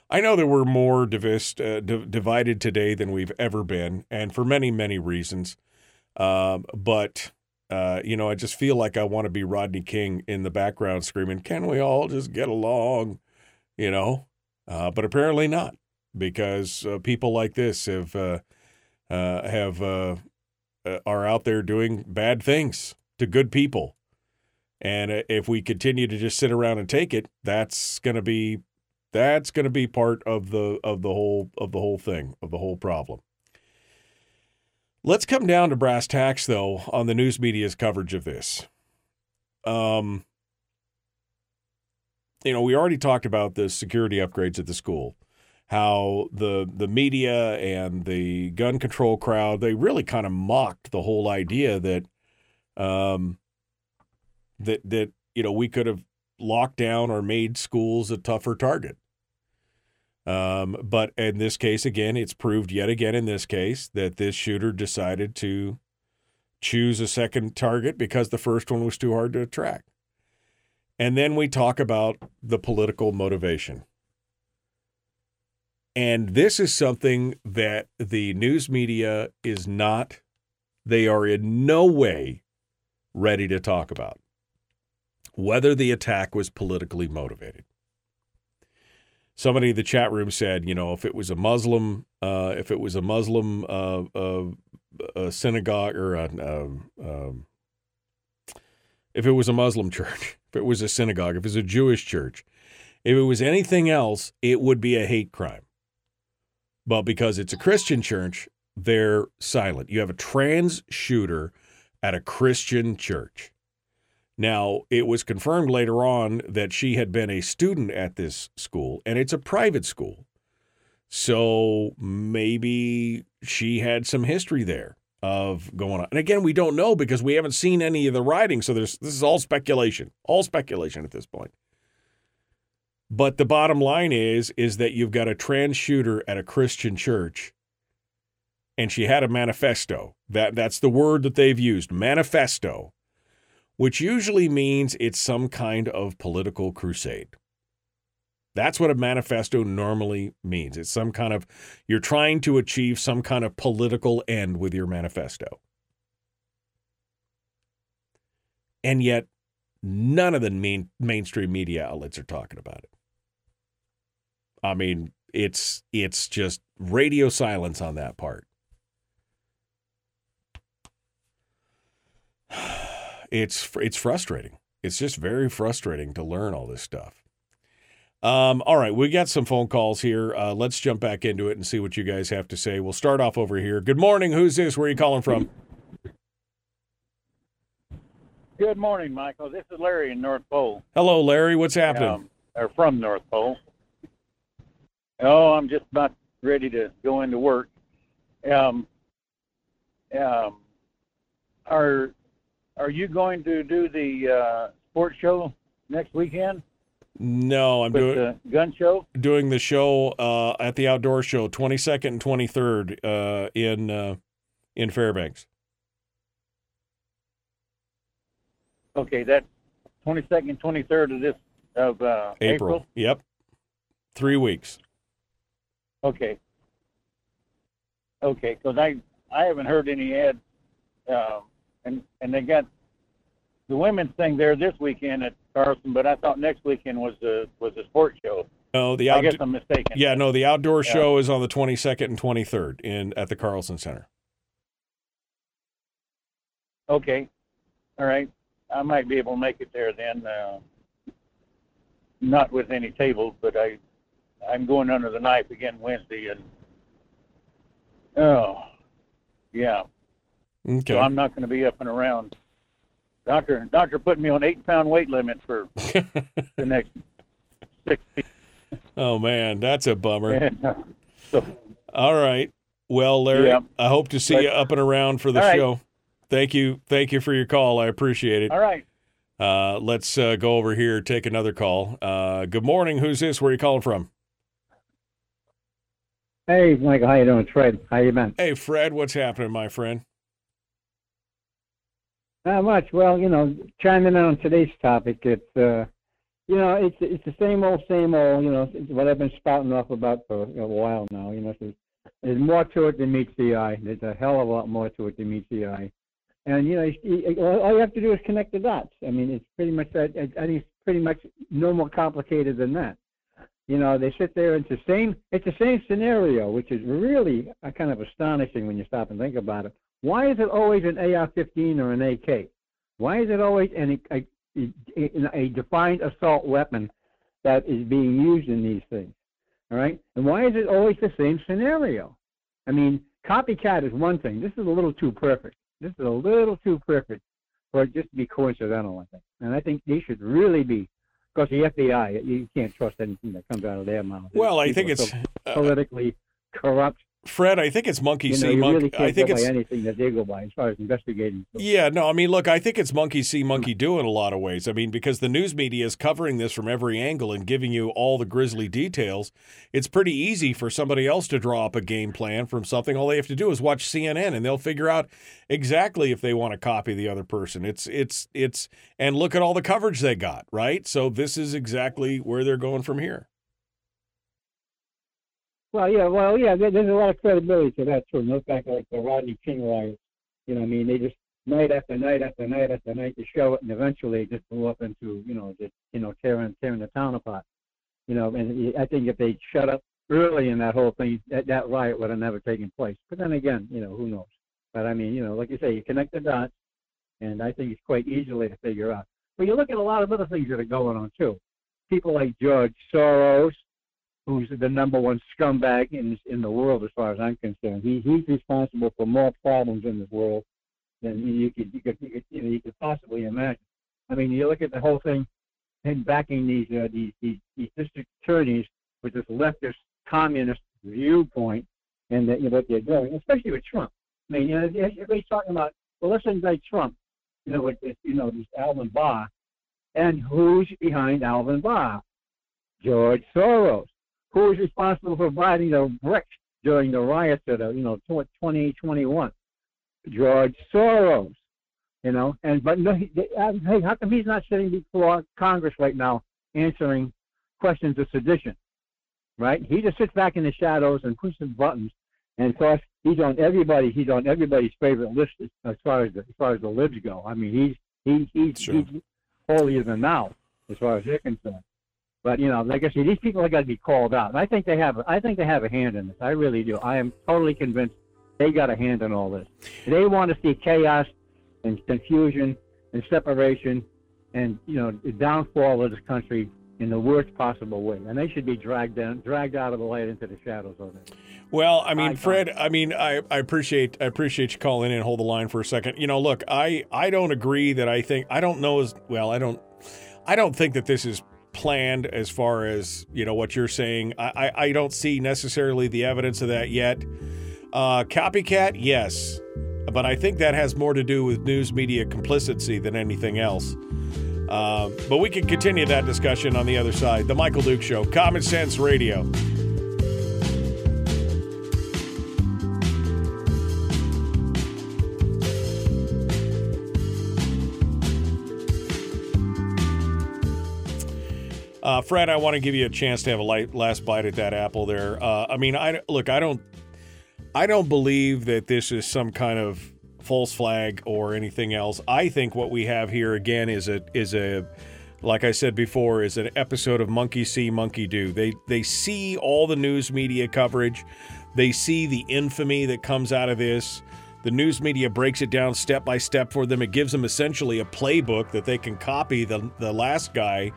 I know that we're more divist, uh, d- divided today than we've ever been, and for many, many reasons. Um, but uh, you know, I just feel like I want to be Rodney King in the background screaming, "Can we all just get along?" You know, uh, but apparently not, because uh, people like this have uh, uh, have uh, are out there doing bad things to good people, and if we continue to just sit around and take it, that's going to be that's going to be part of the of the whole of the whole thing of the whole problem. Let's come down to brass tacks, though, on the news media's coverage of this. Um, you know, we already talked about the security upgrades at the school, how the the media and the gun control crowd they really kind of mocked the whole idea that, um, that that you know we could have locked down or made schools a tougher target. Um, but in this case, again, it's proved yet again in this case that this shooter decided to choose a second target because the first one was too hard to track. And then we talk about the political motivation. And this is something that the news media is not, they are in no way ready to talk about. Whether the attack was politically motivated. Somebody in the chat room said, you know, if it was a Muslim, uh, if it was a Muslim uh, uh, a synagogue or a, um, um, if it was a Muslim church, if it was a synagogue, if it was a Jewish church, if it was anything else, it would be a hate crime. But because it's a Christian church, they're silent. You have a trans shooter at a Christian church. Now, it was confirmed later on that she had been a student at this school, and it's a private school. So maybe she had some history there of going on. And again, we don't know because we haven't seen any of the writing. So there's this is all speculation, all speculation at this point. But the bottom line is is that you've got a trans shooter at a Christian church and she had a manifesto. That that's the word that they've used, manifesto, which usually means it's some kind of political crusade. That's what a manifesto normally means. It's some kind of, you're trying to achieve some kind of political end with your manifesto. And yet, none of the main, mainstream media outlets are talking about it. I mean, it's it's just radio silence on that part. It's it's frustrating. It's just very frustrating to learn all this stuff. Um, all right, we got some phone calls here. Uh, let's jump back into it and see what you guys have to say. We'll start off over here. Good morning. Who's this? Where are you calling from? Good morning, Michael. This is Larry in North Pole. Hello, Larry. What's happening? Um, or from North Pole. Oh, I'm just about ready to go into work. Um, um, are are you going to do the uh, sports show next weekend? No, I'm doing the gun show. doing the show uh, at the outdoor show, 22nd and 23rd uh, in uh, in Fairbanks. Okay, that's 22nd, 23rd of this of uh, April. April. Yep. Three weeks. Okay. Okay, because I I haven't heard any ad, um, and and they got the women's thing there this weekend at Carlson, but I thought next weekend was the was the sports show. No, the I guess I'm mistaken. Yeah, no, the outdoor Yeah. show is on the 22nd and 23rd in at the Carlson Center. Okay, all right. I might be able to make it there then. Uh, not with any tables, but I I'm going under the knife again Wednesday, and oh yeah. Okay. So I'm not going to be up and around. Doctor, doctor put me on eight pound weight limit for the next six weeks. Oh man, that's a bummer. And, uh, so, All right. Well, Larry, Yeah. I hope to see But- you up and around for the All right. show. Thank you. Thank you for your call. I appreciate it. all right. Uh, let's uh, go over here, take another call. Uh, good morning. Who's this? Where are you calling from? Hey, Michael, how you doing? It's Fred. How you been? Hey, Fred. What's happening, my friend? Not much. Well, you know, chiming in on today's topic, it's uh, you know, it's it's the same old, same old. You know, what I've been spouting off about for a while now. You know, there's, there's more to it than meets the eye. There's a hell of a lot more to it than meets the eye. And you know, you, all you have to do is connect the dots. I mean, it's pretty much that. I think it's pretty much no more complicated than that. You know, they sit there. It's the same. It's the same scenario, which is really uh, kind of astonishing when you stop and think about it. Why is it always an AR-15 or an AK? Why is it always an, a, a, a defined assault weapon that is being used in these things? All right, and why is it always the same scenario? I mean, copycat is one thing. This is a little too perfect. This is a little too perfect for it just to be coincidental. I think, and I think they should really be, because the FBI, you can't trust anything that comes out of their mouth. Well, I think it's so uh, politically corrupt Fred, I think it's monkey you know, see, monkey. really I think it's by anything that they go by as far as investigating. Yeah, no, I mean, look, I think it's monkey see, monkey do in a lot of ways. I mean, because the news media is covering this from every angle and giving you all the grisly details. It's pretty easy for somebody else to draw up a game plan from something. All they have to do is watch CNN, and they'll figure out exactly if they want to copy the other person. It's it's it's and look at all the coverage they got, right? So this is exactly where they're going from here. Well, yeah, well, yeah. There, there's a lot of credibility to that too. Look back like the Rodney King riots. You know, I mean, they just night after night after night after night to show it, and eventually it just blew up into you know just you know tearing tearing the town apart. You know, and I think if they shut up early in that whole thing, that, that riot would have never taken place. But then again, you know, who knows? But I mean, you know, like you say, you connect the dots, and I think it's quite easily to figure out. But you look at a lot of other things that are going on too. People like George Soros, who's the number one scumbag in in the world as far as I'm concerned. He he's responsible for more problems in this world than you could you could you could, you know, you could possibly imagine. I mean, you look at the whole thing, him backing these uh, these, these these district attorneys with this leftist communist viewpoint, and that, you know what they're doing, especially with Trump. I mean, you know, everybody's talking about well, let's indict Trump. You know, with this, you know, this Alvin Bragg, and who's behind Alvin Bragg? George Soros who is responsible for providing the bricks during the riots of the, you know, 2021? George Soros, you know, and but no, he, uh, hey, how come he's not sitting before Congress right now answering questions of sedition? Right? He just sits back in the shadows and pushes buttons, and of course he's on everybody. He's on everybody's favorite list as far as the, as far as the libs go. I mean, he's he, he's Sure. he's holier than thou as far as they're concerned. But you know, like I said, these people have got to be called out, and I think they have. I think they have a hand in this. I really do. I am totally convinced they got a hand in all this. They want to see chaos and confusion and separation, and you know, the downfall of this country in the worst possible way, and they should be dragged down, dragged out of the light into the shadows of it. Well, I mean, Fred, I mean, I, I appreciate I appreciate you calling in and hold the line for a second. You know, look, I I don't agree that I think I don't know as well. I don't I don't think that this is planned as far as you know what you're saying. I I, I don't see necessarily the evidence of that yet. Uh, copycat, yes, but I think that has more to do with news media complicity than anything else. Uh, but we can continue that discussion on the other side. The Michael Duke Show, Common Sense Radio. Uh, Fred, I want to give you a chance to have a light, last bite at that apple there. Uh, I mean, I look, I don't, I don't believe that this is some kind of false flag or anything else. I think what we have here again is a is a, like I said before, is an episode of Monkey See, Monkey Do. They they see all the news media coverage, they see the infamy that comes out of this. The news media breaks it down step by step for them. It gives them essentially a playbook that they can copy the the last guy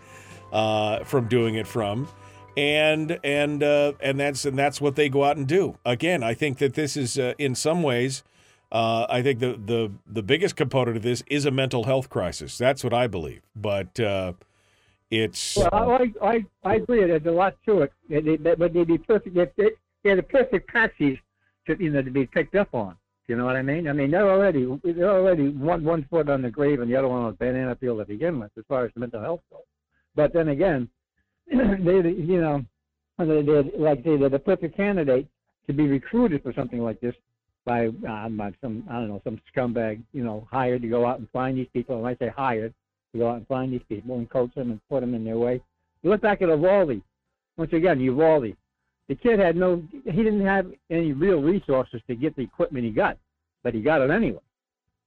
uh, from doing it from, and and uh, and that's and that's what they go out and do. Again, I think that this is uh, in some ways, uh, I think the the the biggest component of this is a mental health crisis. That's what I believe. But uh, it's Well, I, I, I agree. There's a lot to it, They- but they'd be perfect. They, they're the perfect patsies to you know to be picked up on. You know what I mean? I mean, they're already they're already one one foot on the grave and the other one on the banana peel to begin with, as far as mental health goes. But then again, they you know they they're like they, they're the perfect candidate to be recruited for something like this by uh, by some I don't know some scumbag you know hired to go out and find these people. And I say hired to go out and find these people and coach them and put them in their way. You look back at Uvalde. Once again, Uvalde. The kid had no, he didn't have any real resources to get the equipment he got, but he got it anyway.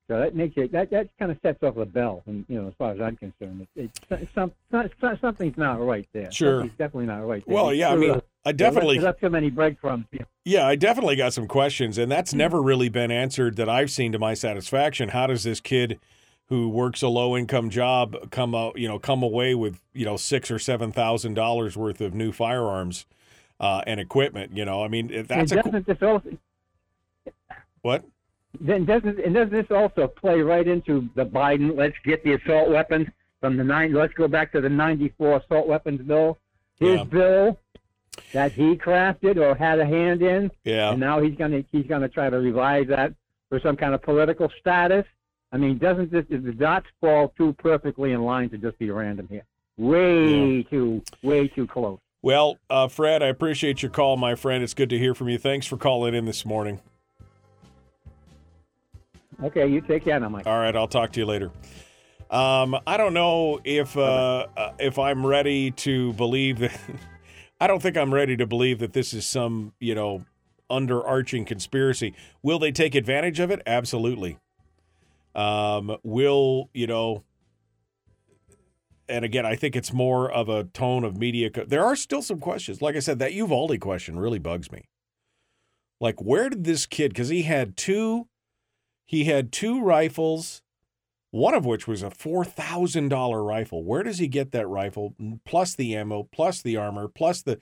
So that makes it, that, that kind of sets off a bell, and you know, as far as I'm concerned, it, it's some, some, something's not right there. Sure. Something's definitely not right there. Well, yeah, I mean, I definitely- left too many breadcrumbs. Yeah. Yeah, I definitely got some questions, and that's never really been answered that I've seen to my satisfaction. How does this kid who works a low income job come out, you know, come away with you know six or seven thousand dollars worth of new firearms uh, and equipment? You know, I mean, that's a doesn't also, what? Then doesn't and doesn't this also play right into the Biden? Let's get the assault weapons from the nine. Let's go back to the '94 assault weapons bill. His Yeah. bill that he crafted or had a hand in. Yeah. And now he's gonna he's gonna try to revive that for some kind of political status. I mean, doesn't this the dots fall too perfectly in line to just be random here? Way too way too close. Well, uh, Fred, I appreciate your call, my friend. It's good to hear from you. Thanks for calling in this morning. Okay, you take care now, Mike. All right, I'll talk to you later. Um, I don't know if uh, uh, if I'm ready to believe that. I don't think I'm ready to believe that this is some you know underarching conspiracy. Will they take advantage of it? Absolutely. Um, will you know? And again, I think it's more of a tone of media. Co- there are still some questions. Like I said, that Uvalde question really bugs me. Like, where did this kid? Because he had two, he had two rifles one of which was a $4,000 rifle. Where does he get that rifle? Plus the ammo, plus the armor, plus the,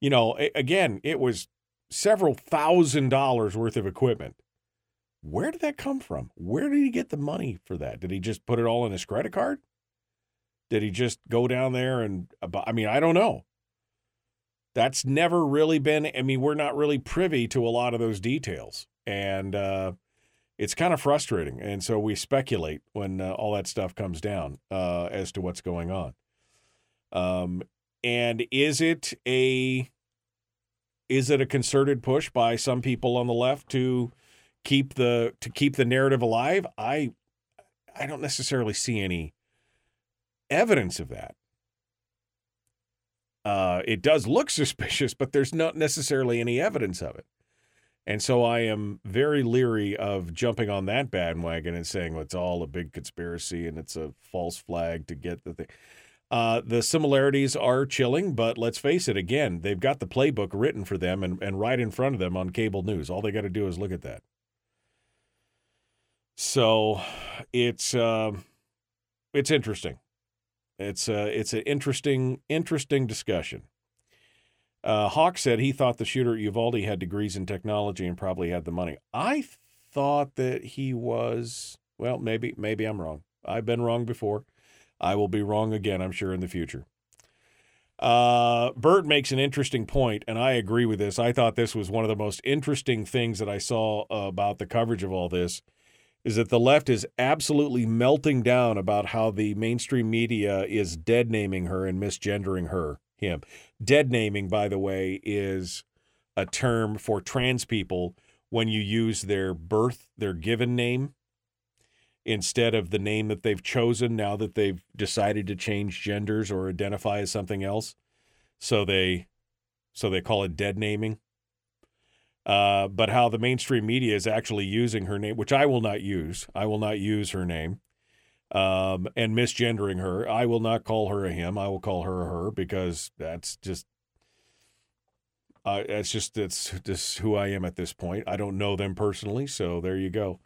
you know, again, it was several thousand dollars worth of equipment. Where did that come from? Where did he get the money for that? Did he just put it all in his credit card? Did he just go down there and, I mean, I don't know. That's never really been, I mean, we're not really privy to a lot of those details. And, uh, it's kind of frustrating. And so we speculate when uh, all that stuff comes down uh, as to what's going on. Um, and is it a is it a concerted push by some people on the left to keep the to keep the narrative alive? I I don't necessarily see any evidence of that. Uh, it does look suspicious, but there's not necessarily any evidence of it. And so I am very leery of jumping on that bandwagon and saying well, it's all a big conspiracy and it's a false flag to get the thing. Uh, the similarities are chilling, but let's face it, again, they've got the playbook written for them and, and right in front of them on cable news. All they got to do is look at that. So it's uh, it's interesting. It's uh, it's an interesting interesting discussion. Uh, Hawk said he thought the shooter at Uvalde had degrees in technology and probably had the money. I thought that he was. Well, maybe maybe I'm wrong. I've been wrong before. I will be wrong again. I'm sure in the future. Uh, Bert makes an interesting point, and I agree with this. I thought this was one of the most interesting things that I saw about the coverage of all this. Is that the left is absolutely melting down about how the mainstream media is dead naming her and misgendering her him. Dead naming, by the way, is a term for trans people when you use their birth, their given name, instead of the name that they've chosen now that they've decided to change genders or identify as something else. So they so they call it dead naming. Uh, but how the mainstream media is actually using her name, which I will not use. I will not use her name um, and misgendering her. I will not call her a him. I will call her a her because that's just uh, that's just that's just who I am at this point. I don't know them personally, so there you go.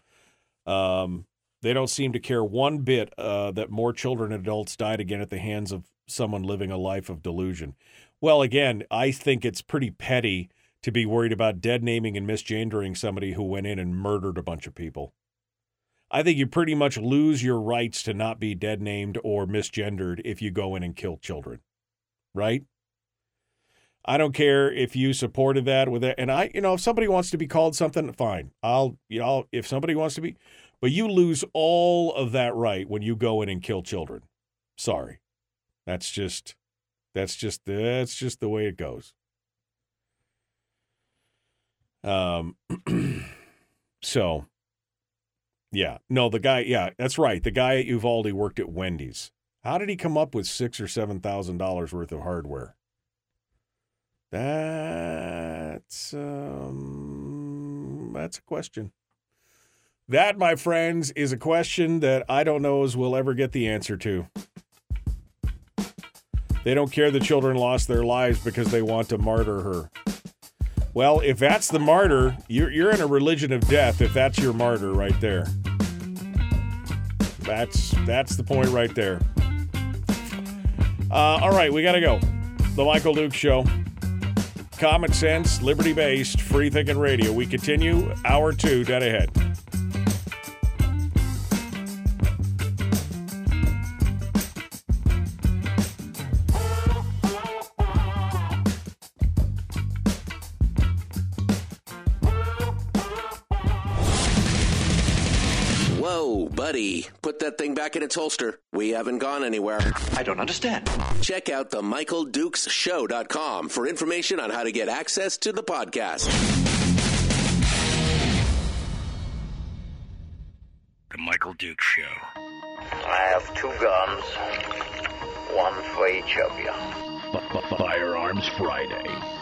Um, they don't seem to care one bit uh, that more children and adults died again at the hands of someone living a life of delusion. Well, again, I think it's pretty petty to be worried about dead naming and misgendering somebody who went in and murdered a bunch of people. I think you pretty much lose your rights to not be dead named or misgendered if you go in and kill children. Right? I don't care if you supported that with it. And I, you know, if somebody wants to be called something, fine. I'll, you know, if somebody wants to be, but you lose all of that right when you go in and kill children. Sorry. That's just, that's just, that's just the way it goes. Um, so yeah. No, the guy, yeah, that's right. The guy at Uvalde worked at Wendy's. How did he come up with six or seven thousand dollars worth of hardware? That's um that's a question. That, my friends, is a question that I don't know as we'll ever get the answer to. They don't care the children lost their lives because they want to martyr her. Well, if that's the martyr, you're, you're in a religion of death if that's your martyr right there. That's that's the point right there. Uh, all right, we got to go. The Michael Duke Show. Common sense, liberty based, free thinking radio. We continue hour two, dead ahead. Buddy, put that thing back in its holster. We haven't gone anywhere. I don't understand. Check out the MichaelDukesShow.com for information on how to get access to the podcast. The Michael Duke Show. I have two guns, one for each of you. Firearms Friday.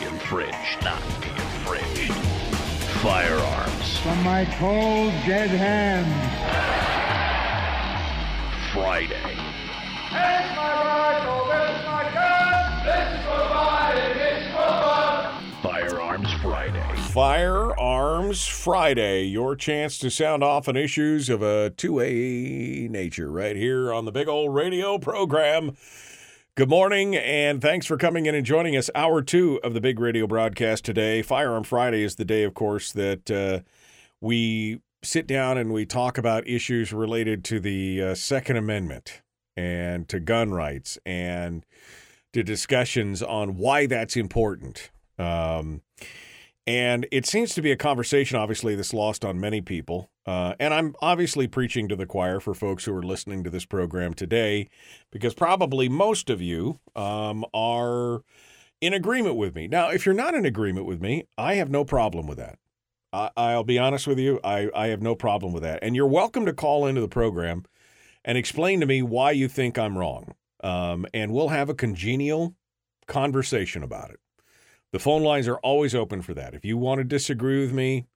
infringed. Not be infringed. Firearms From my cold, dead hands. Friday. Here's my rifle, there's my gun. This is for fighting, it's for fun. Firearms Friday. Firearms Friday, your chance to sound off on issues of a 2A nature right here on the big old radio program. Good morning, and thanks for coming in and joining us. Hour two of the big radio broadcast today. Firearm Friday is the day, of course, that uh, we sit down and we talk about issues related to the uh, Second Amendment and to gun rights and to discussions on why that's important. Um, and it seems to be a conversation, obviously, that's lost on many people. Uh, and I'm obviously preaching to the choir for folks who are listening to this program today, because probably most of you um, are in agreement with me. Now, if you're not in agreement with me, I have no problem with that. I, I'll be honest with you, I, I have no problem with that. And you're welcome to call into the program and explain to me why you think I'm wrong. Um, and we'll have a congenial conversation about it. The phone lines are always open for that. If you want to disagree with me,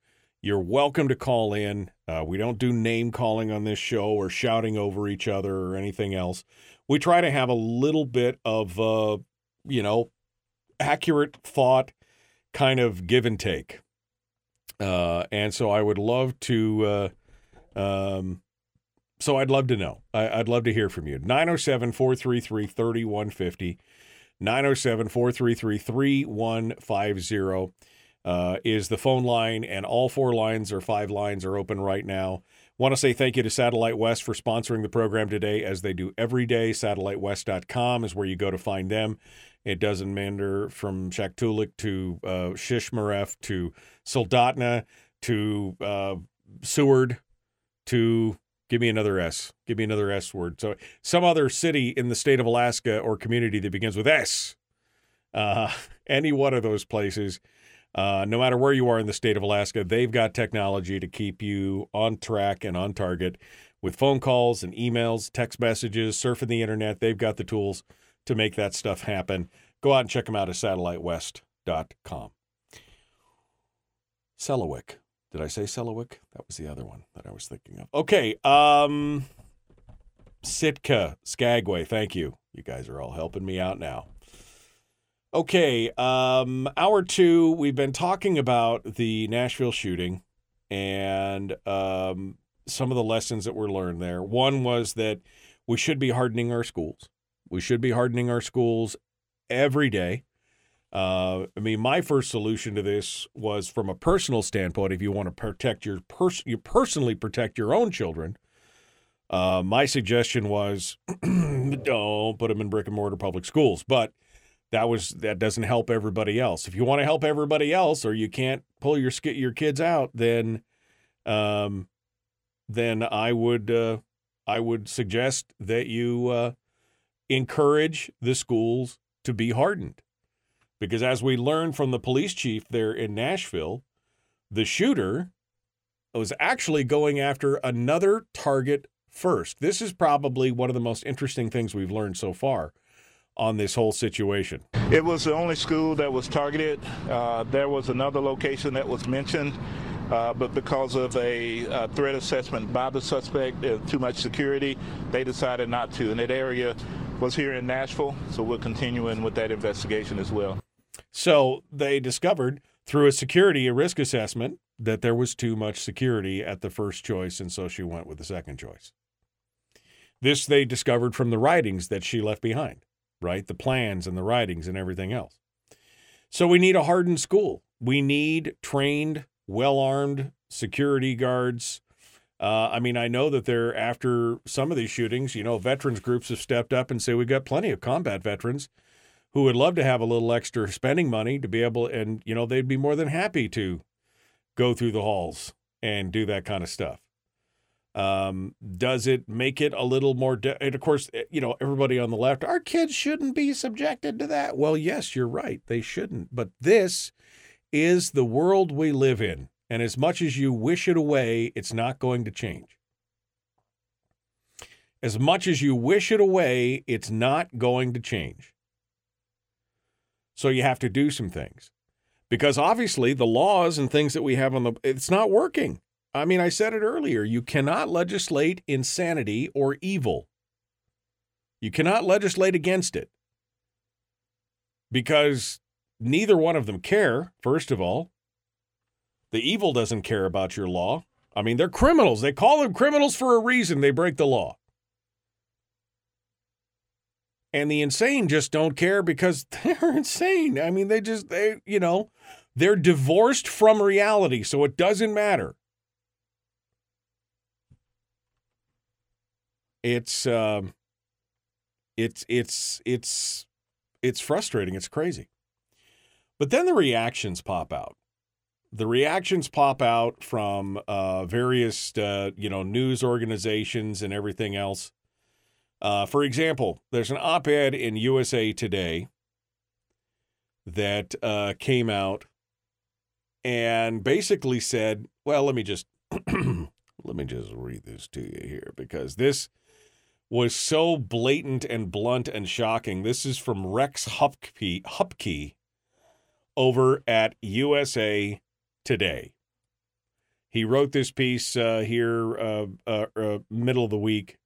you're welcome to call in. Uh, we don't do name calling on this show or shouting over each other or anything else. We try to have a little bit of, uh, you know, accurate thought kind of give and take. Uh, and so I would love to, uh, um, so I'd love to know. I, I'd love to hear from you. 907 433 3150. 907 433 3150 uh, is the phone line, and all four lines or five lines are open right now. Want to say thank you to Satellite West for sponsoring the program today, as they do every day. SatelliteWest.com is where you go to find them. It doesn't matter from Shaktoolik to uh, Shishmaref to Soldotna to uh, Seward to give me another S. Give me another S word. So some other city in the state of Alaska or community that begins with S. Uh, any one of those places, uh, no matter where you are in the state of Alaska, they've got technology to keep you on track and on target with phone calls and emails, text messages, surfing the internet. They've got the tools to make that stuff happen. Go out and check them out at satellitewest.com. Selawik. Did I say Selawik? That was the other one that I was thinking of. Okay. Um, Sitka, Skagway. Thank you. You guys are all helping me out now. Okay. Um, hour two, we've been talking about the Nashville shooting and um, some of the lessons that were learned there. One was that we should be hardening our schools. We should be hardening our schools every day. Uh, I mean, my first solution to this was from a personal standpoint. If you want to protect your pers- you personally protect your own children, uh, my suggestion was don't put them in brick and mortar public schools. But that was that doesn't help everybody else. If you want to help everybody else, or you can't pull your your kids out, then um, then I would uh, I would suggest that you uh, encourage the schools to be hardened. Because as we learned from the police chief there in Nashville, the shooter was actually going after another target first. This is probably one of the most interesting things we've learned so far on this whole situation. It was the only school that was targeted. Uh, there was another location that was mentioned, uh, but because of a, uh threat assessment by the suspect, too much security, they decided not to. In that area was here in Nashville, so we're continuing with that investigation as well. So they discovered through a security, a risk assessment, that there was too much security at the first choice, and so she went with the second choice. This they discovered from the writings that she left behind, right? The plans and the writings and everything else. So we need a hardened school. We need trained, well armed security guards. Uh, I mean, I know that they're after some of these shootings, you know, veterans groups have stepped up and say we've got plenty of combat veterans who would love to have a little extra spending money to be able, and, you know, they'd be more than happy to go through the halls and do that kind of stuff. Um, does it make it a little more? De- and of course, eh, you know, everybody on the left, our kids shouldn't be subjected to that. Well, yes, you're right. They shouldn't. But this is the world we live in. And as much as you wish it away, it's not going to change. As much as you wish it away, it's not going to change. So you have to do some things. Because obviously the laws and things that we have on the it's not working. I mean, I said it earlier, you cannot legislate insanity or evil. You cannot legislate against it. Because neither one of them care, first of all. The evil doesn't care about your law. I mean, they're criminals. They call them criminals for a reason. They break the law. And the insane just don't care because they're insane. I mean, they just, they, you know, they're divorced from reality, so it doesn't matter. It's, um, it's, it's, it's, it's frustrating. It's crazy. But then the reactions pop out the reactions pop out from uh, various uh, you know news organizations and everything else. Uh, for example, there's an op-ed in USA Today that uh, came out and basically said, "Well, let me just let me just read this to you here because this." Was so blatant and blunt and shocking. This is from Rex Huppke, Huppke over at USA today. He wrote this piece uh, here, uh, uh, uh, middle of the week,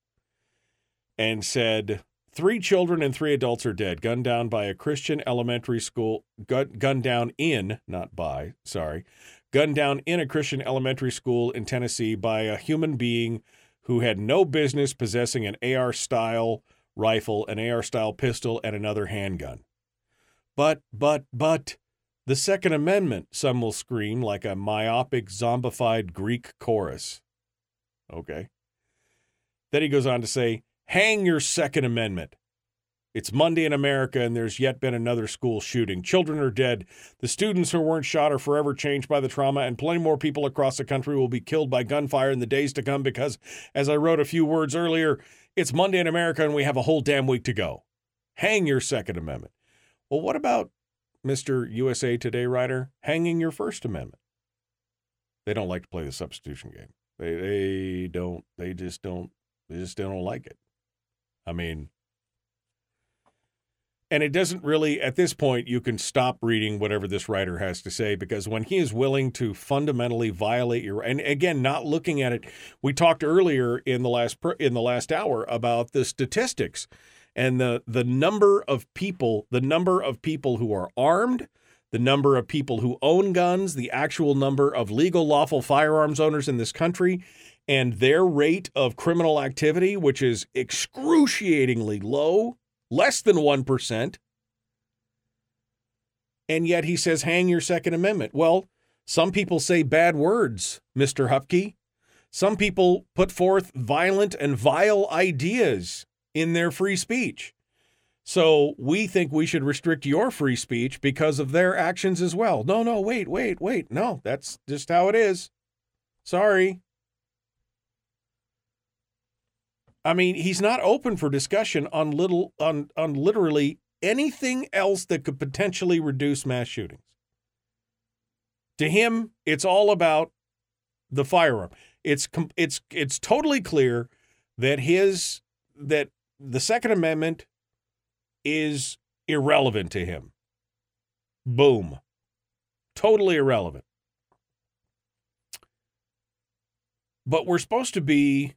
and said three children and three adults are dead, gunned down by a Christian elementary school, gun, gunned down in, not by, sorry, gunned down in a Christian elementary school in Tennessee by a human being who had no business possessing an AR style rifle, an AR style pistol, and another handgun. But, but, but, the Second Amendment, some will scream like a myopic, zombified Greek chorus. Okay. Then he goes on to say, Hang your Second Amendment. It's Monday in America, and there's yet been another school shooting. Children are dead. The students who weren't shot are forever changed by the trauma, and plenty more people across the country will be killed by gunfire in the days to come because, as I wrote a few words earlier, it's Monday in America, and we have a whole damn week to go. Hang your Second Amendment. Well, what about Mr. USA Today writer, hanging your First Amendment. They don't like to play the substitution game. They they don't they just don't they just don't like it. I mean and it doesn't really at this point you can stop reading whatever this writer has to say because when he is willing to fundamentally violate your and again not looking at it we talked earlier in the last in the last hour about the statistics and the the number of people, the number of people who are armed, the number of people who own guns, the actual number of legal lawful firearms owners in this country, and their rate of criminal activity, which is excruciatingly low, less than 1%. And yet he says, hang your Second Amendment. Well, some people say bad words, Mr. Huppke. Some people put forth violent and vile ideas in their free speech. So we think we should restrict your free speech because of their actions as well. No, no, wait, wait, wait. No, that's just how it is. Sorry. I mean, he's not open for discussion on little on on literally anything else that could potentially reduce mass shootings. To him, it's all about the firearm. It's it's it's totally clear that his that the Second Amendment is irrelevant to him. Boom. Totally irrelevant. But we're supposed to be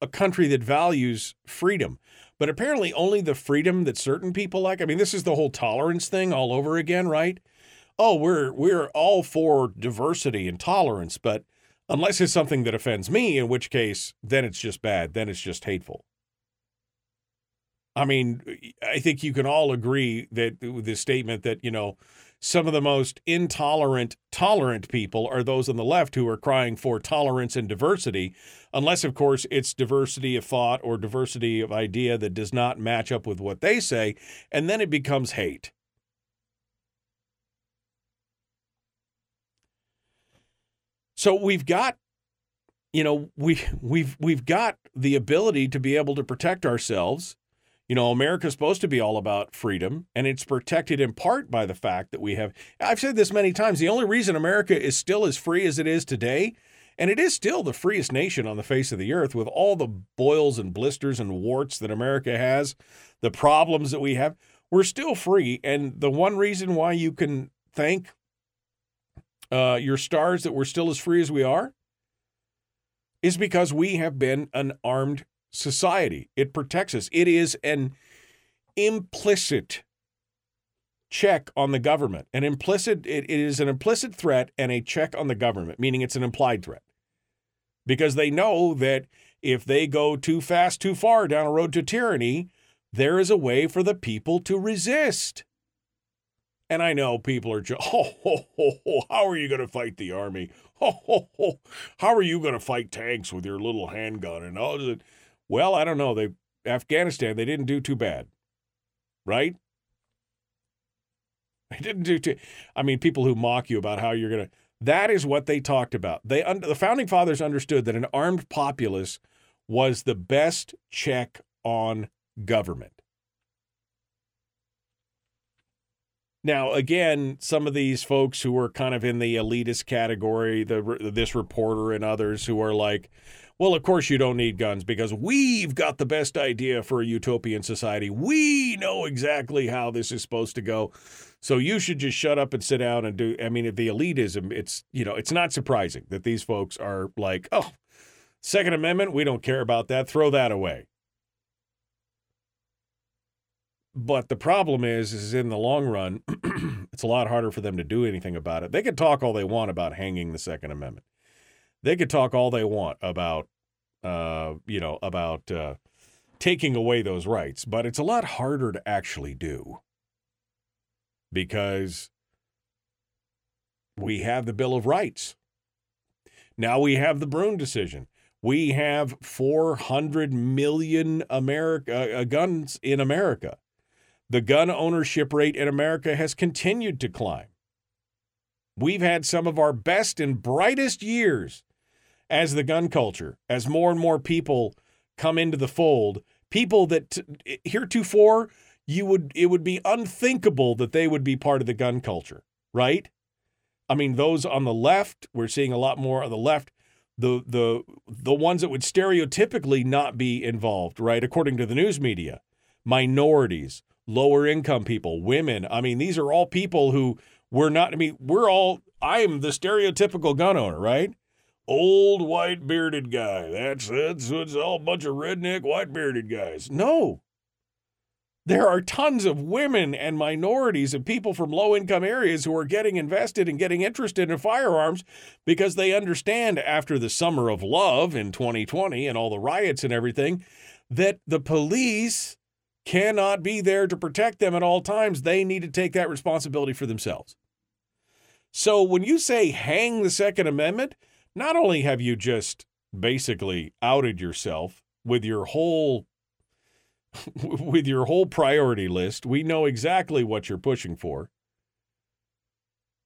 a country that values freedom. But apparently, only the freedom that certain people like. I mean, this is the whole tolerance thing all over again, right? Oh, we're we're all for diversity and tolerance, but Unless it's something that offends me, in which case, then it's just bad. Then it's just hateful. I mean, I think you can all agree that the statement that, you know, some of the most intolerant, tolerant people are those on the left who are crying for tolerance and diversity, unless, of course, it's diversity of thought or diversity of idea that does not match up with what they say, and then it becomes hate. So we've got you know, we we've we've got the ability to be able to protect ourselves you know, America's supposed to be all about freedom, and it's protected in part by the fact that we have. I've said this many times the only reason America is still as free as it is today, and it is still the freest nation on the face of the earth with all the boils and blisters and warts that America has, the problems that we have, we're still free. And the one reason why you can thank uh, your stars that we're still as free as we are is because we have been an armed society. It protects us. It is an implicit check on the government. An implicit it, it is an implicit threat and a check on the government, meaning it's an implied threat. Because they know that if they go too fast, too far down a road to tyranny, there is a way for the people to resist. And I know people are just, oh, oh, oh, oh how are you going to fight the army? Oh, oh, oh, how are you going to fight tanks with your little handgun and all that? Well, I don't know. They Afghanistan, they didn't do too bad, right? They didn't do too. I mean, people who mock you about how you're gonna. That is what they talked about. They the founding fathers understood that an armed populace was the best check on government. Now, again, some of these folks who are kind of in the elitist category, the this reporter and others who are like, well, of course, you don't need guns because we've got the best idea for a utopian society. We know exactly how this is supposed to go. So you should just shut up and sit down and do. I mean, the elitism, it's, you know, it's not surprising that these folks are like, oh, Second Amendment, we don't care about that. Throw that away. But the problem is, is in the long run, it's a lot harder for them to do anything about it. They can talk all they want about hanging the Second Amendment. They could talk all they want about uh, you know, about uh, taking away those rights, but it's a lot harder to actually do because we have the Bill of Rights. Now we have the Bruen decision. We have 400 million America uh, guns in America. The gun ownership rate in America has continued to climb. We've had some of our best and brightest years as the gun culture, as more and more people come into the fold, people that eh, heretofore you would it would be unthinkable that they would be part of the gun culture, right? I mean, those on the left, we're seeing a lot more on the left. The the the ones that would stereotypically not be involved, right? According to the news media, minorities, lower income people, women. I mean, these are all people who we're not. I mean, we're all. I am the stereotypical gun owner, right? Old white bearded guy. That's that's it's all a bunch of redneck white bearded guys. No. There are tons of women and minorities and people from low income areas who are getting invested and getting interested in firearms because they understand after the summer of love in 2020 and all the riots and everything that the police cannot be there to protect them at all times. They need to take that responsibility for themselves. So when you say hang the Second Amendment, not only have you just basically outed yourself with your whole with your whole priority list, we know exactly what you're pushing for.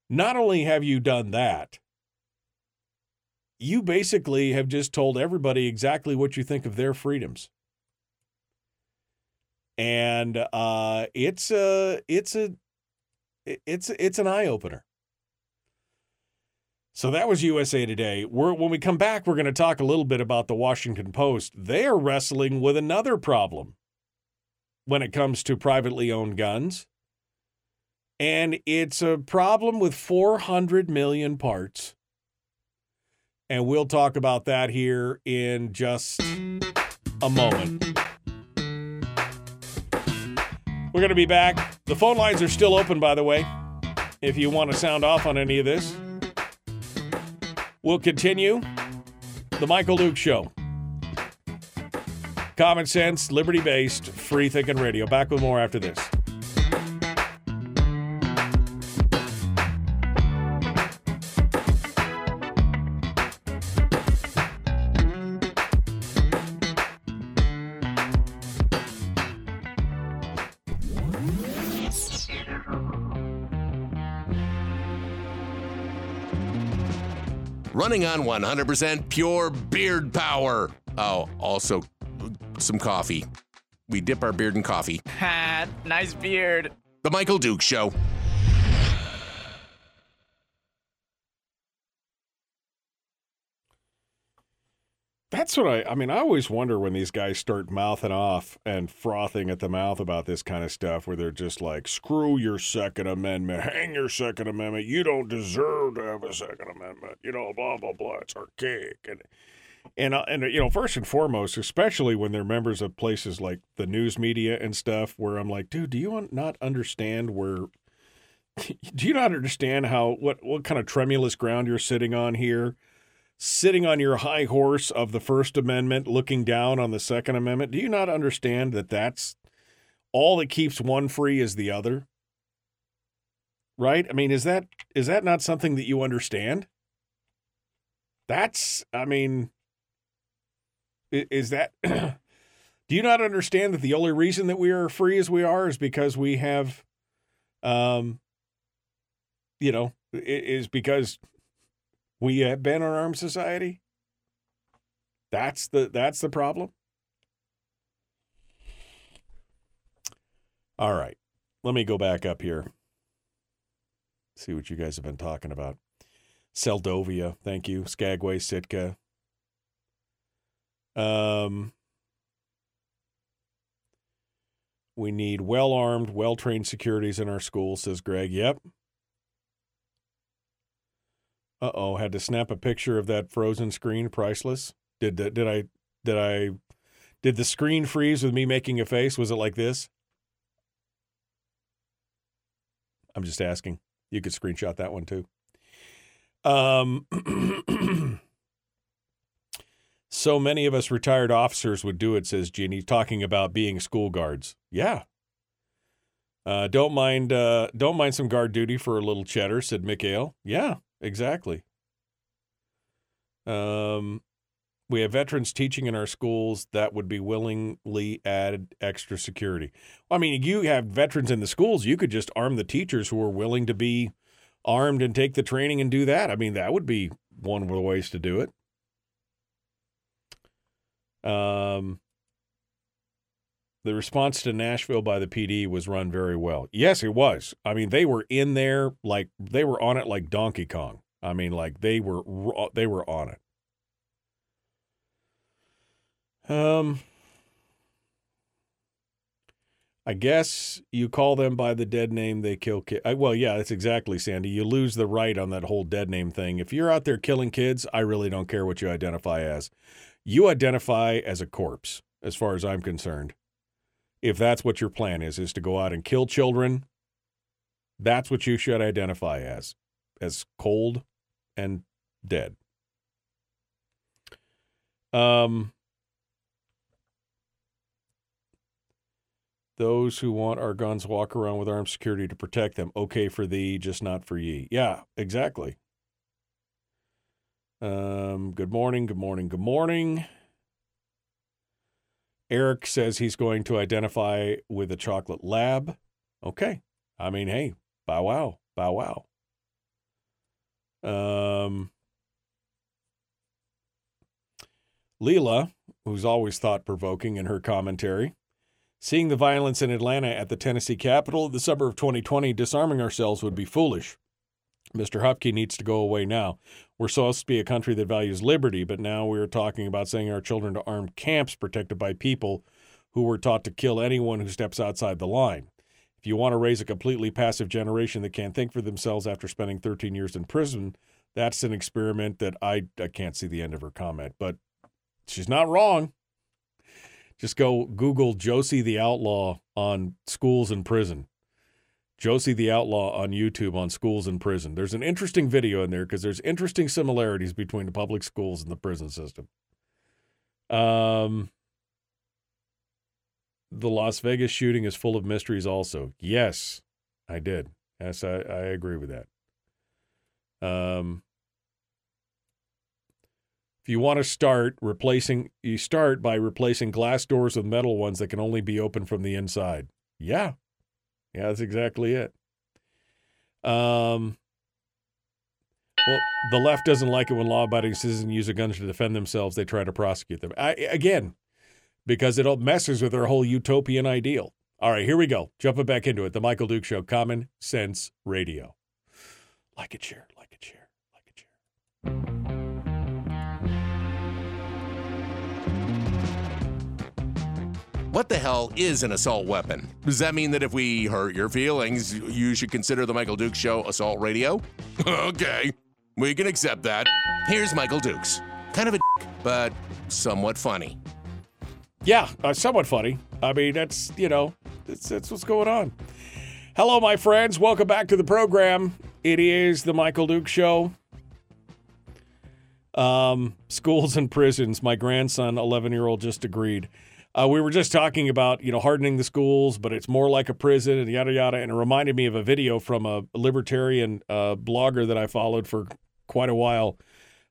Not only have you done that, you basically have just told everybody exactly what you think of their freedoms. And uh, it's a it's a it's it's an eye opener. So that was USA Today. We're, when we come back, we're going to talk a little bit about the Washington Post. They are wrestling with another problem when it comes to privately owned guns. And it's a problem with 400 million parts. And we'll talk about that here in just a moment. We're going to be back. The phone lines are still open, by the way, if you want to sound off on any of this. We'll continue The Michael Duke Show. Common sense, liberty based, free thinking radio. Back with more after this. Running on 100% pure beard power. Oh, also some coffee. We dip our beard in coffee. Ha, nice beard. The Michael Duke Show. That's what I I mean, I always wonder when these guys start mouthing off and frothing at the mouth about this kind of stuff where they're just like, screw your Second Amendment, hang your Second Amendment, you don't deserve to have a Second Amendment, you know, blah blah blah. It's archaic. And and uh, and you know, first and foremost, especially when they're members of places like the news media and stuff, where I'm like, dude, do you not understand where do you not understand how what what kind of tremulous ground you're sitting on here? Sitting on your high horse of the First Amendment, looking down on the Second Amendment. Do you not understand that that's all that keeps one free is the other? Right? I mean, is that is that not something that you understand? That's, I mean, is that. do you not understand that the only reason that we are free as we are is because we have, um, you know, is because we have been an armed society. That's the that's the problem. All right. Let me go back up here. See what you guys have been talking about. Seldovia, thank you. Skagway, Sitka. Um we need well armed, well trained securities in our schools, says Greg. Yep. Uh oh, had to snap a picture of that frozen screen. Priceless. Did the, did I did I did the screen freeze with me making a face? Was it like this? I'm just asking. You could screenshot that one too. Um, so many of us retired officers would do it, says Jeannie, talking about being school guards. Yeah. Uh, don't mind, uh, don't mind some guard duty for a little cheddar, said Mikhail. Yeah, Exactly. Um, we have veterans teaching in our schools that would be willingly add extra security. I mean, you have veterans in the schools. You could just arm the teachers who are willing to be armed and take the training and do that. I mean, that would be one of the ways to do it. Um, the response to Nashville by the PD was run very well. Yes, it was. I mean, they were in there like they were on it like Donkey Kong. I mean, like they were they were on it. Um I guess you call them by the dead name they kill kids. Well, yeah, that's exactly Sandy. You lose the right on that whole dead name thing. If you're out there killing kids, I really don't care what you identify as. You identify as a corpse, as far as I'm concerned if that's what your plan is, is to go out and kill children, that's what you should identify as, as cold and dead. Um, those who want our guns walk around with armed security to protect them. Okay for thee, just not for ye. Yeah, exactly. Um, good morning, good morning, good morning. Eric says he's going to identify with a chocolate lab. Okay. I mean, hey, bow wow, bow wow. Um, Leela, who's always thought provoking in her commentary, seeing the violence in Atlanta at the Tennessee Capitol the summer of 2020, disarming ourselves would be foolish. Mr. Huppke needs to go away now. We're supposed to be a country that values liberty, but now we're talking about sending our children to armed camps protected by people who were taught to kill anyone who steps outside the line. If you want to raise a completely passive generation that can't think for themselves after spending 13 years in prison, that's an experiment that I, I can't see the end of her comment, but she's not wrong. Just go Google Josie the Outlaw on schools and prison Josie the Outlaw on YouTube on schools and prison. There's an interesting video in there because there's interesting similarities between the public schools and the prison system. Um, the Las Vegas shooting is full of mysteries. Also, yes, I did. Yes, I, I agree with that. Um, if you want to start replacing, you start by replacing glass doors with metal ones that can only be opened from the inside. Yeah, yeah, that's exactly it. Um, well, the left doesn't like it when law-abiding citizens use a gun to defend themselves. They try to prosecute them. I, again, because it all messes with their whole utopian ideal. All right, here we go. Jumping back into it. The Michael Duke Show, Common Sense Radio. Like it, share, like it, share, like it, share. What the hell is an assault weapon? Does that mean that if we hurt your feelings, you should consider the Michael Dukes Show assault radio? okay, we can accept that. Here's Michael Dukes. Kind of a dick, but somewhat funny. Yeah, uh, somewhat funny. I mean, that's, you know, that's, that's what's going on. Hello, my friends. Welcome back to the program. It is the Michael Duke Show. Um, schools and prisons. My grandson, 11 year old, just agreed. Uh, we were just talking about, you know, hardening the schools, but it's more like a prison and yada yada. And it reminded me of a video from a libertarian uh, blogger that I followed for quite a while.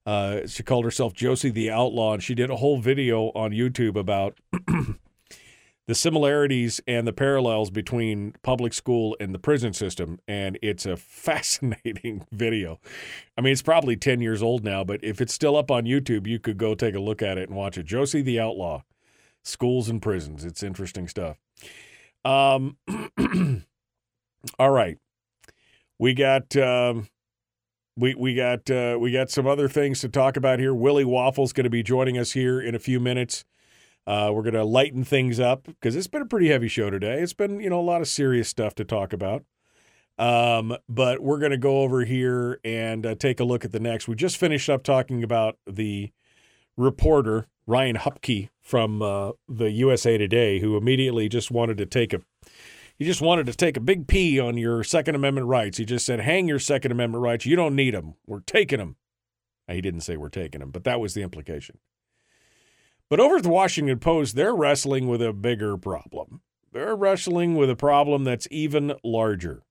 Uh, she called herself Josie the Outlaw, and she did a whole video on YouTube about the similarities and the parallels between public school and the prison system. And it's a fascinating video. I mean, it's probably 10 years old now, but if it's still up on YouTube, you could go take a look at it and watch it. Josie the Outlaw, Schools and Prisons. It's interesting stuff. Um, all right. We got. Um, we we got uh, we got some other things to talk about here. Willie Waffle's going to be joining us here in a few minutes. Uh, we're going to lighten things up because it's been a pretty heavy show today. It's been you know a lot of serious stuff to talk about. Um, but we're going to go over here and uh, take a look at the next. We just finished up talking about the reporter Ryan Huppke from uh, the USA Today, who immediately just wanted to take a he just wanted to take a big pee on your Second Amendment rights. He just said, "Hang your Second Amendment rights. You don't need them. We're taking them." He didn't say we're taking them, but that was the implication. But over at the Washington Post, they're wrestling with a bigger problem. They're wrestling with a problem that's even larger.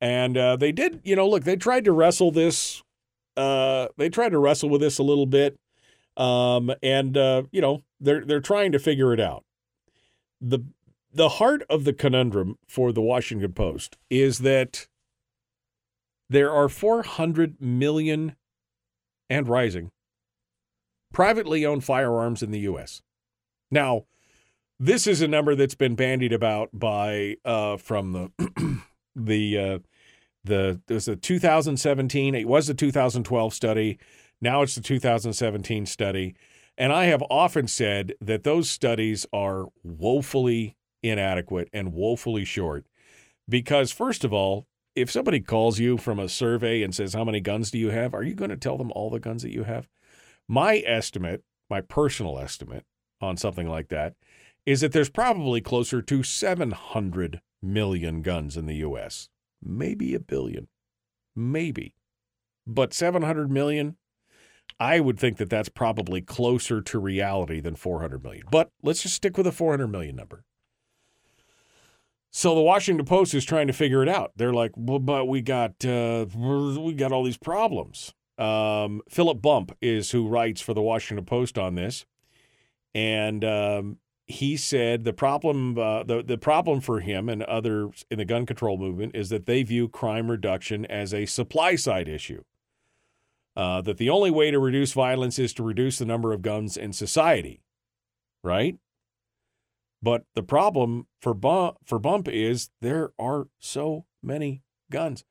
And uh, they did, you know, look, they tried to wrestle this. Uh, they tried to wrestle with this a little bit, um, and uh, you know, they're they're trying to figure it out. the The heart of the conundrum for the Washington Post is that there are 400 million and rising privately owned firearms in the U.S. Now, this is a number that's been bandied about by uh, from the the uh, the there's a 2017 it was a 2012 study now it's the 2017 study. And I have often said that those studies are woefully inadequate and woefully short. Because first of all if somebody calls you from a survey and says how many guns do you have? Are you going to tell them all the guns that you have? My estimate my personal estimate on something like that is that there's probably closer to 700 million guns in the US maybe a billion, maybe. But 700 million, I would think that that's probably closer to reality than 400 million. But let's just stick with the 400 million number. So the Washington Post is trying to figure it out. They're like, well, but we got uh, we got all these problems. Um, Philip Bump is who writes for the Washington Post on this, and um, he said the problem uh, the the problem for him and others in the gun control movement is that they view crime reduction as a supply side issue. Uh, that the only way to reduce violence is to reduce the number of guns in society, right? But the problem for Bump, for Bump is there are so many guns.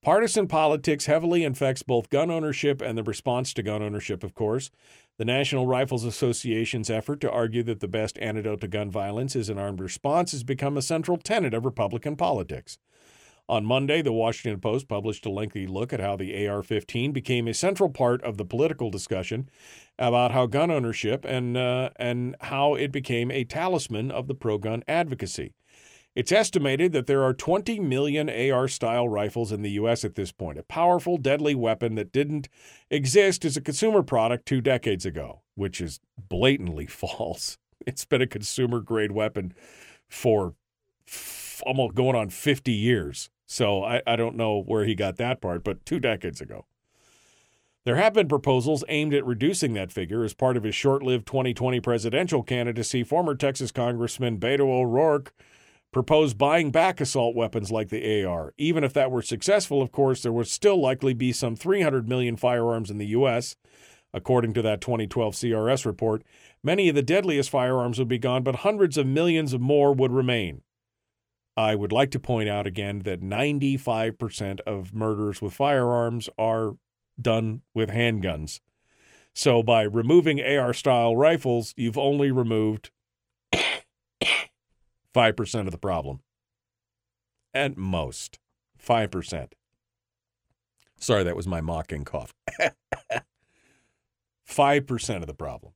Partisan politics heavily infects both gun ownership and the response to gun ownership, of course. The National Rifles Association's effort to argue that the best antidote to gun violence is an armed response has become a central tenet of Republican politics. On Monday, the Washington Post published a lengthy look at how the AR 15 became a central part of the political discussion about how gun ownership and, uh, and how it became a talisman of the pro gun advocacy. It's estimated that there are 20 million AR style rifles in the U.S. at this point, a powerful, deadly weapon that didn't exist as a consumer product two decades ago, which is blatantly false. It's been a consumer grade weapon for f- almost going on 50 years. So I, I don't know where he got that part, but two decades ago. There have been proposals aimed at reducing that figure as part of his short lived 2020 presidential candidacy. Former Texas Congressman Beto O'Rourke proposed buying back assault weapons like the AR. Even if that were successful, of course, there would still likely be some 300 million firearms in the U.S., according to that 2012 CRS report. Many of the deadliest firearms would be gone, but hundreds of millions more would remain. I would like to point out again that 95% of murders with firearms are done with handguns. So by removing AR style rifles, you've only removed 5% of the problem. At most, 5%. Sorry, that was my mocking cough. 5% of the problem.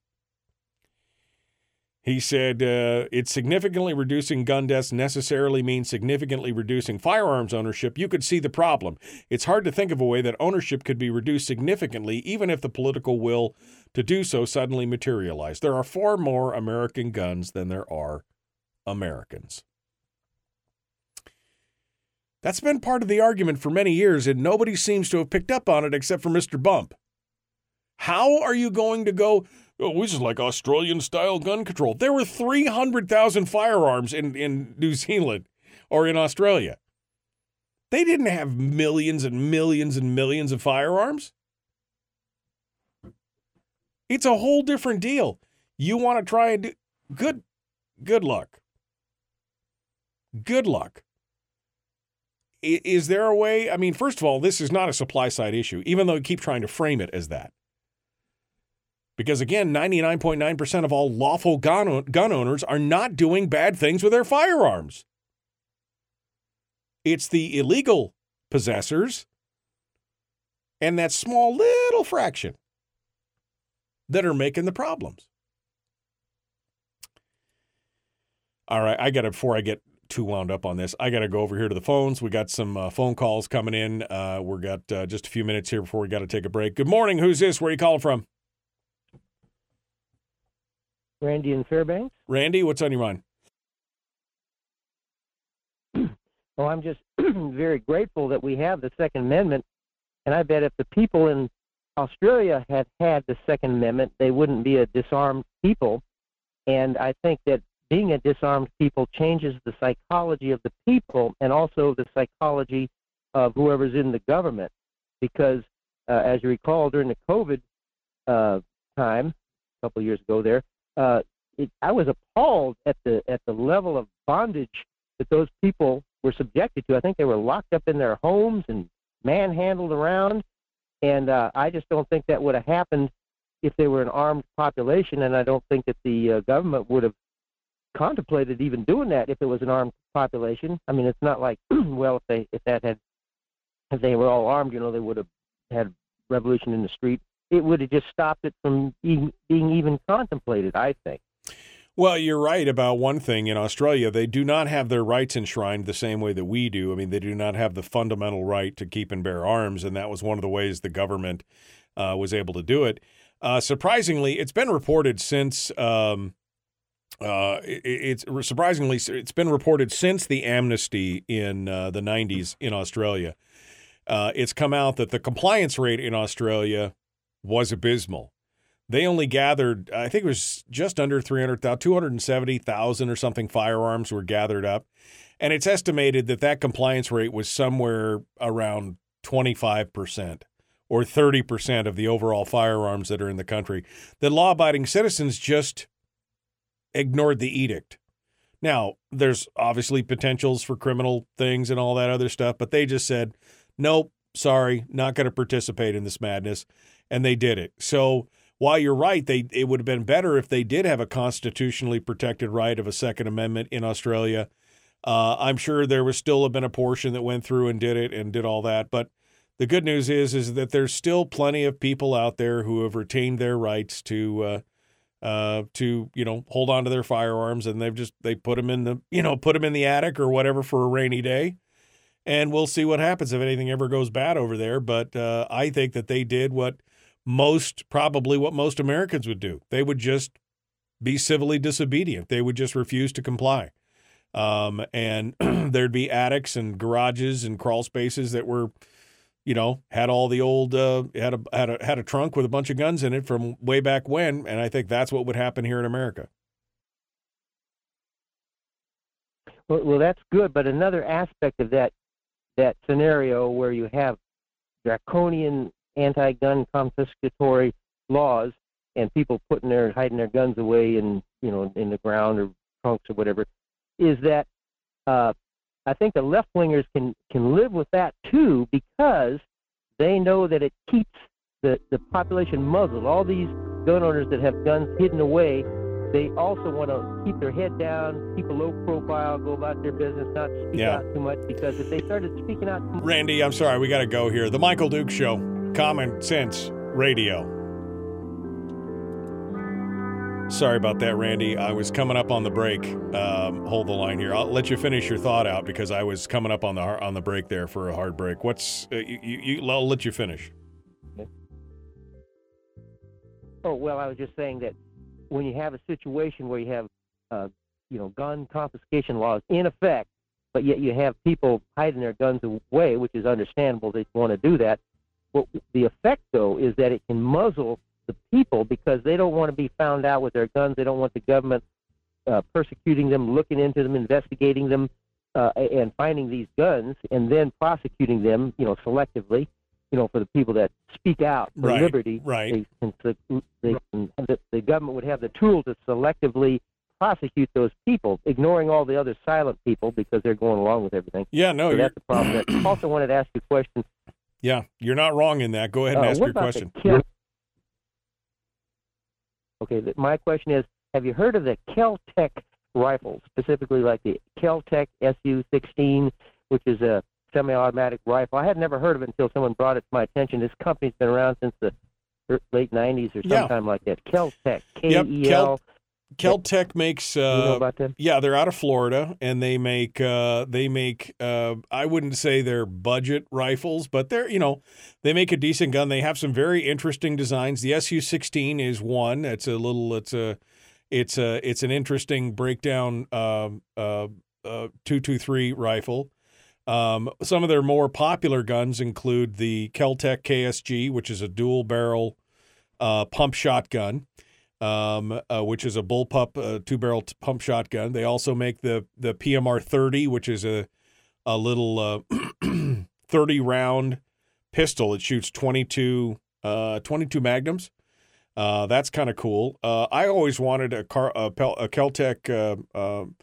He said uh, it's significantly reducing gun deaths necessarily means significantly reducing firearms ownership. You could see the problem. It's hard to think of a way that ownership could be reduced significantly, even if the political will to do so suddenly materialized. There are far more American guns than there are Americans. That's been part of the argument for many years, and nobody seems to have picked up on it except for Mr. Bump. How are you going to go? Oh, this is like Australian style gun control. There were 300,000 firearms in, in New Zealand or in Australia. They didn't have millions and millions and millions of firearms. It's a whole different deal. You want to try and do good good luck. Good luck. Is there a way? I mean, first of all, this is not a supply side issue, even though you keep trying to frame it as that. Because again, 99.9% of all lawful gun, gun owners are not doing bad things with their firearms. It's the illegal possessors and that small little fraction that are making the problems. All right, I got to, before I get too wound up on this, I got to go over here to the phones. We got some uh, phone calls coming in. Uh, we've got uh, just a few minutes here before we got to take a break. Good morning. Who's this? Where are you calling from? Randy in Fairbanks. Randy, what's on your mind? Well, I'm just very grateful that we have the Second Amendment, and I bet if the people in Australia had had the Second Amendment, they wouldn't be a disarmed people. And I think that being a disarmed people changes the psychology of the people and also the psychology of whoever's in the government. Because, uh, as you recall, during the COVID uh, time, a couple of years ago, there, uh, it, I was appalled at the at the level of bondage that those people were subjected to. I think they were locked up in their homes and manhandled around, and uh, I just don't think that would have happened if they were an armed population. And I don't think that the uh, government would have contemplated even doing that if it was an armed population. I mean, it's not like well, if they if that had if they were all armed, you know, they would have had revolution in the street. It would have just stopped it from being, being even contemplated. I think. Well, you're right about one thing. In Australia, they do not have their rights enshrined the same way that we do. I mean, they do not have the fundamental right to keep and bear arms, and that was one of the ways the government uh, was able to do it. Uh, surprisingly, it's been reported since. Um, uh, it, it's surprisingly it's been reported since the amnesty in uh, the 90s in Australia. Uh, it's come out that the compliance rate in Australia was abysmal. They only gathered, I think it was just under 300,000, 270,000 or something firearms were gathered up. And it's estimated that that compliance rate was somewhere around 25% or 30% of the overall firearms that are in the country. The law abiding citizens just ignored the edict. Now, there's obviously potentials for criminal things and all that other stuff, but they just said, nope, sorry, not going to participate in this madness. And they did it. So, while you're right, they it would have been better if they did have a constitutionally protected right of a Second Amendment in Australia. Uh, I'm sure there was still have been a portion that went through and did it and did all that. But the good news is is that there's still plenty of people out there who have retained their rights to uh, uh, to you know hold on to their firearms, and they've just they put them in the you know put them in the attic or whatever for a rainy day, and we'll see what happens if anything ever goes bad over there. But uh, I think that they did what most probably what most Americans would do. They would just be civilly disobedient. They would just refuse to comply. Um, and there'd be attics and garages and crawl spaces that were, you know, had all the old uh, had a had a had a trunk with a bunch of guns in it from way back when. And I think that's what would happen here in America. Well, well, that's good. But another aspect of that that scenario where you have draconian anti-gun confiscatory laws and people putting their hiding their guns away in you know in the ground or trunks or whatever, is that uh, I think the left wingers can can live with that too because they know that it keeps the the population muzzled. All these gun owners that have guns hidden away, they also want to keep their head down, keep a low profile, go about their business, not speak Yeah. out too much because if they started speaking out too much, Randy, I'm sorry, we got to go here. The Michael Duke Show, Common Sense Radio. Sorry about that, Randy. I was coming up on the break. Um, hold the line here. I'll let you finish your thought out because I was coming up on the on the break there for a hard break. What's uh, you, you? I'll let you finish. Oh well, I was just saying that when you have a situation where you have, uh, you know, gun confiscation laws in effect, but yet you have people hiding their guns away, which is understandable. They want to do that. But the effect, though, is that it can muzzle the people because they don't want to be found out with their guns. They don't want the government uh, persecuting them, looking into them, investigating them, uh, and finding these guns, and then prosecuting them, you know, selectively. You know, for the people that speak out for Right, liberty, right. They can, they can, the, the government would have the tool to selectively prosecute those people, ignoring all the other silent people because they're going along with everything. Yeah, no, so that's the problem. I also wanted to ask you a question. Yeah, you're not wrong in that. Go ahead and Uh, ask your question. Kel- okay, the, my question is: Have you heard of the Keltec rifles, specifically like the Keltec SU-16, which is a semi-automatic rifle? I had never heard of it until someone brought it to my attention. This company's been around since the er- late '90s or Yeah. sometime like that. Keltec, K Yep, E L. Kel- Keltec makes. Uh, know about them? Yeah, they're out of Florida, and they make. Uh, they make. Uh, I wouldn't say they're budget rifles, but they're. You know, they make a decent gun. They have some very interesting designs. The SU-16 is one. It's a little. It's a. It's a. It's an interesting breakdown. Um. Uh. Uh. Two two three rifle. Um, some of their more popular guns include the Keltec KSG, which is a dual barrel uh, pump shotgun, um, uh, which is a bullpup uh, two barrel t- pump shotgun. They also make the the PMR 30, which is a a little uh, 30 round pistol. It shoots 22 uh, 22 magnums. Uh, that's kind of cool. Uh, I always wanted a car a, Pel- a Keltec uh, um,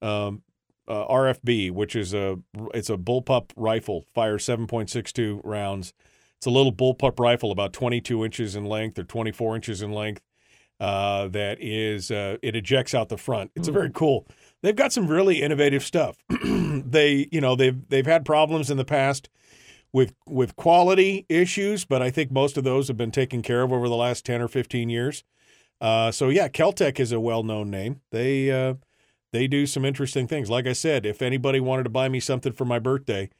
um, uh, RFB, which is a it's a bullpup rifle, fires 7.62 rounds. It's a little bullpup rifle, about 22 inches in length or 24 inches in length. Uh, that is, uh, it ejects out the front. It's a very cool. They've got some really innovative stuff. they, you know, they've they've had problems in the past with with quality issues, but I think most of those have been taken care of over the last 10 or 15 years. Uh, so yeah, Keltec is a well-known name. They uh, they do some interesting things. Like I said, if anybody wanted to buy me something for my birthday,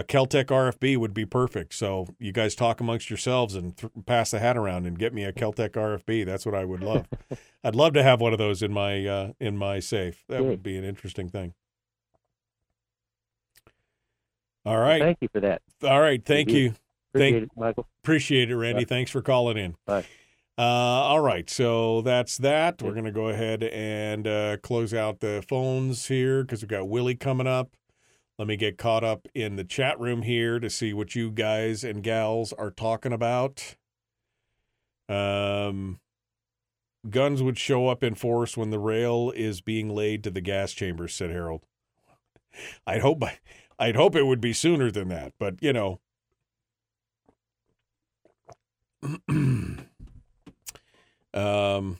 a Keltec RFB would be perfect. So you guys talk amongst yourselves and th- pass the hat around and get me a Keltec RFB. That's what I would love. I'd love to have one of those in my uh, in my safe. That would be an interesting thing. All right. Thank you for that. All right. Thank you. Appreciate Thank, it, Michael. Appreciate it, Randy. Bye. Thanks for calling in. Bye. Uh, all right, so that's that. We're going to go ahead and uh, close out the phones here because we've got Willie coming up. Let me get caught up in the chat room here to see what you guys and gals are talking about. Um, guns would show up in force when the rail is being laid to the gas chambers," said Harold. I'd hope I'd hope it would be sooner than that, but you know. um,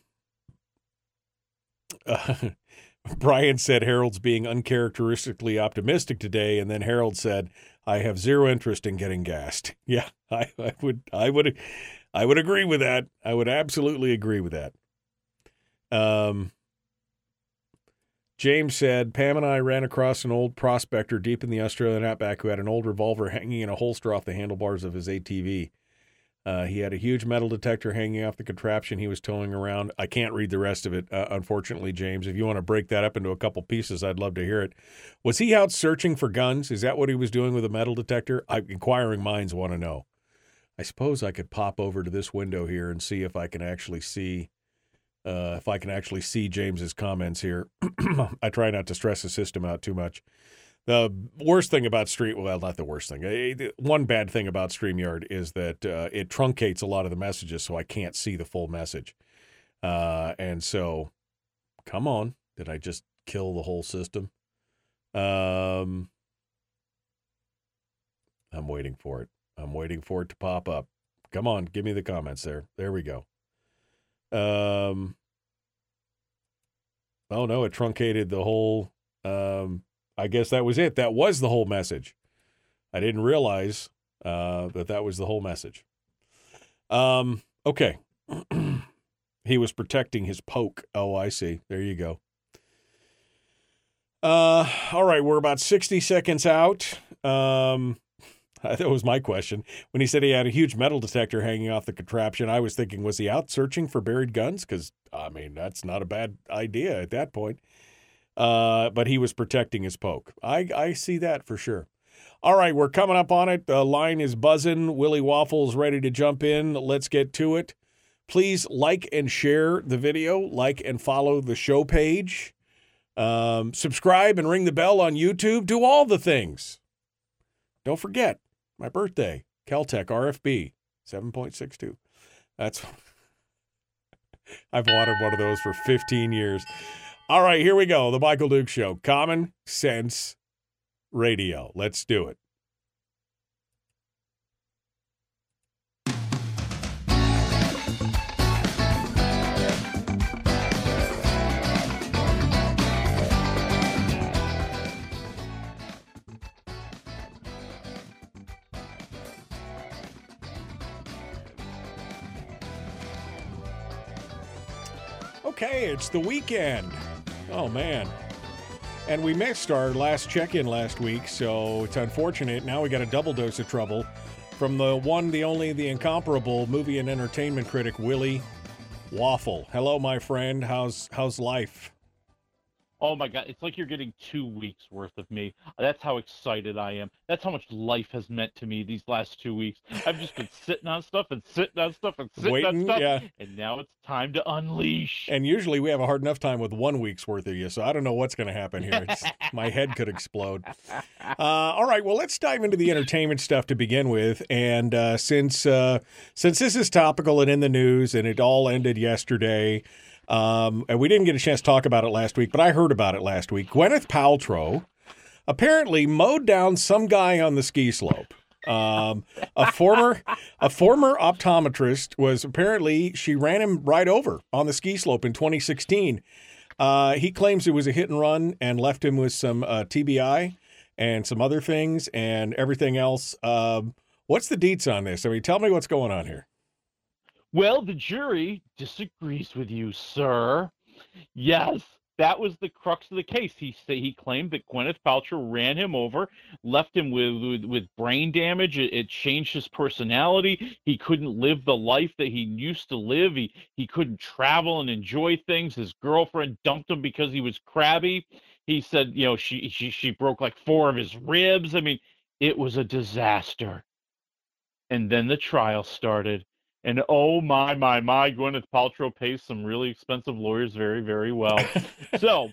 uh, Brian said Harold's being uncharacteristically optimistic today, and then Harold said, "I have zero interest in getting gassed." Yeah, I, I would, I would, I would agree with that. I would absolutely agree with that. Um, James said, Pam and I ran across an old prospector deep in the Australian outback who had an old revolver hanging in a holster off the handlebars of his ATV. Uh, he had a huge metal detector hanging off the contraption he was towing around. I can't read the rest of it, uh, unfortunately, James. If you want to break that up into a couple pieces, I'd love to hear it. Was he out searching for guns? Is that what he was doing with a metal detector? I, inquiring minds want to know. I suppose I could pop over to this window here and see if I can actually see uh, if I can actually see James's comments here. I try not to stress the system out too much. The worst thing about Stream, well, not the worst thing. Eh, One bad thing about StreamYard is that uh, it truncates a lot of the messages, so I can't see the full message. Uh, and so, come on, did I just kill the whole system? Um, I'm waiting for it. I'm waiting for it to pop up. Come on, give me the comments there. There we go. Um, oh no, it truncated the whole. Um, I guess that was it. That was the whole message. I didn't realize uh, that that was the whole message. Um, okay. he was protecting his poke. Oh, I see. There you go. Uh, all right, we're about 60 seconds out. Um, that was my question. When he said he had a huge metal detector hanging off the contraption, I was thinking, was he out searching for buried guns? Because, I mean, that's not a bad idea at that point. Uh, but he was protecting his poke. I, I see that for sure. All right, we're coming up on it. The line is buzzing. Willie Waffles ready to jump in. Let's get to it. Please like and share the video, like and follow the show page, um, subscribe and ring the bell on YouTube. Do all the things. Don't forget my birthday, Keltec RFB 7.62. That's I've wanted one of those for 15 years. All right, here we go. The Michael Duke Show. Common Sense Radio. Let's do it. Okay, it's the weekend. Oh, man. And we missed our last check in last week, so it's unfortunate. Now we got a double dose of trouble from the one, the only, the incomparable movie and entertainment critic, Willie Waffle. Hello, my friend. How's how's life? Oh my god, it's like you're getting two weeks worth of me. That's how excited I am. That's how much life has meant to me these last two weeks. I've just been sitting on stuff and sitting on stuff and sitting Waiting, on stuff. yeah. And now it's time to unleash. And usually we have a hard enough time with one week's worth of you, so I don't know what's going to happen here. It's, my head could explode. Uh, all right, well, let's dive into the entertainment stuff to begin with. And uh, since uh, since this is topical and in the news, and it all ended yesterday, um, and we didn't get a chance to talk about it last week, but I heard about it last week. Gwyneth Paltrow apparently mowed down some guy on the ski slope. Um, a former a former optometrist was apparently she ran him right over on the ski slope in 2016. Uh, he claims it was a hit and run and left him with some uh, TBI and some other things and everything else. Um, what's the deets on this? I mean, tell me what's going on here. Well, the jury disagrees with you, sir. Yes, that was the crux of the case. He say he claimed that Gwyneth Paltrow ran him over, left him with with, with brain damage. It, it changed his personality. He couldn't live the life that he used to live. He he couldn't travel and enjoy things. His girlfriend dumped him because he was crabby. He said, you know, she she she broke like four of his ribs. I mean, it was a disaster. And then the trial started. And oh my my my, Gwyneth Paltrow pays some really expensive lawyers very very well. so,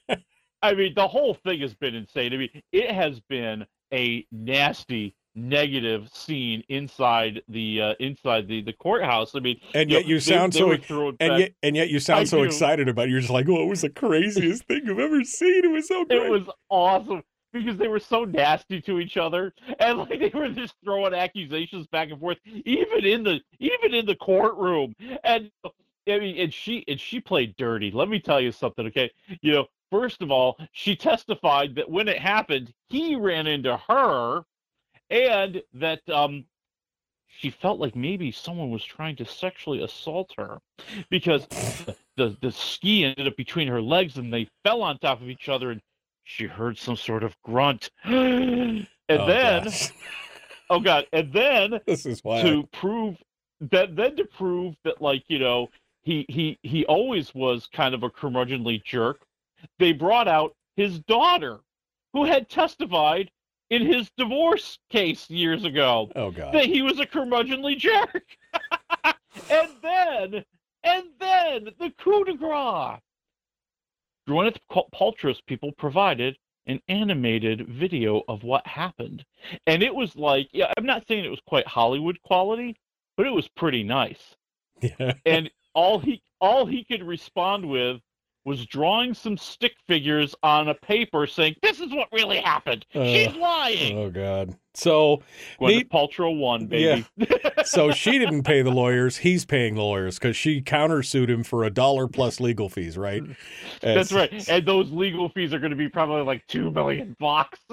I mean, the whole thing has been insane. I mean, it has been a nasty negative scene inside the uh, inside the the courthouse. I mean, And yet you they- sound they so throwing and yet and yet you sound I so do. excited about it. You're just like, oh, it was the craziest thing I've ever seen. It was so great. It was awesome because they were so nasty to each other, and like they were just throwing accusations back and forth, even in the even in the courtroom. And I mean, and she and she played dirty. Let me tell you something, okay? You know, first of all, she testified that when it happened, he ran into her, and that um she felt like maybe someone was trying to sexually assault her because the the ski ended up between her legs and they fell on top of each other and she heard some sort of grunt. And Oh, then gosh. oh god. And then This is to prove that then to prove that like you know he he he always was kind of a curmudgeonly jerk they brought out his daughter who had testified in his divorce case years ago oh god. that he was a curmudgeonly jerk. And then and then the coup de grace Gwyneth Paltrow's people provided an animated video of what happened. And it was like, yeah, I'm not saying it was quite Hollywood quality, but it was pretty nice. Yeah. And all he all he could respond with was drawing some stick figures on a paper saying, "This is what really happened. She's Uh, lying." Oh god. So Gwyneth neat- Paltrow won, baby. so she didn't pay the lawyers. He's paying the lawyers because she countersued him for a dollar plus legal fees, right? That's right. And those legal fees are going to be probably like two million bucks.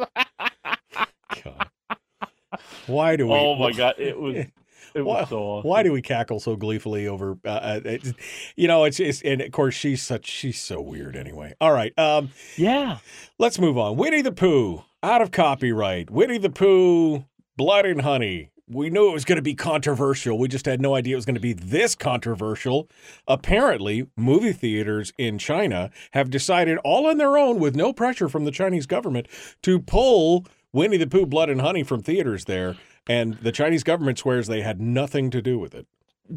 Why do we? oh my god, it was why, so awesome. why do we cackle so gleefully over? Uh, uh, it's, you know, it's, it's and of course she's such she's so weird anyway. All right, um, yeah. let's move on. Winnie the Pooh out of copyright. Winnie the Pooh, Blood and Honey. We knew it was going to be controversial. We just had no idea it was going to be this controversial. Apparently, movie theaters in China have decided all on their own, with no pressure from the Chinese government, to pull Winnie the Pooh, Blood and Honey from theaters there. And the Chinese government swears they had nothing to do with it.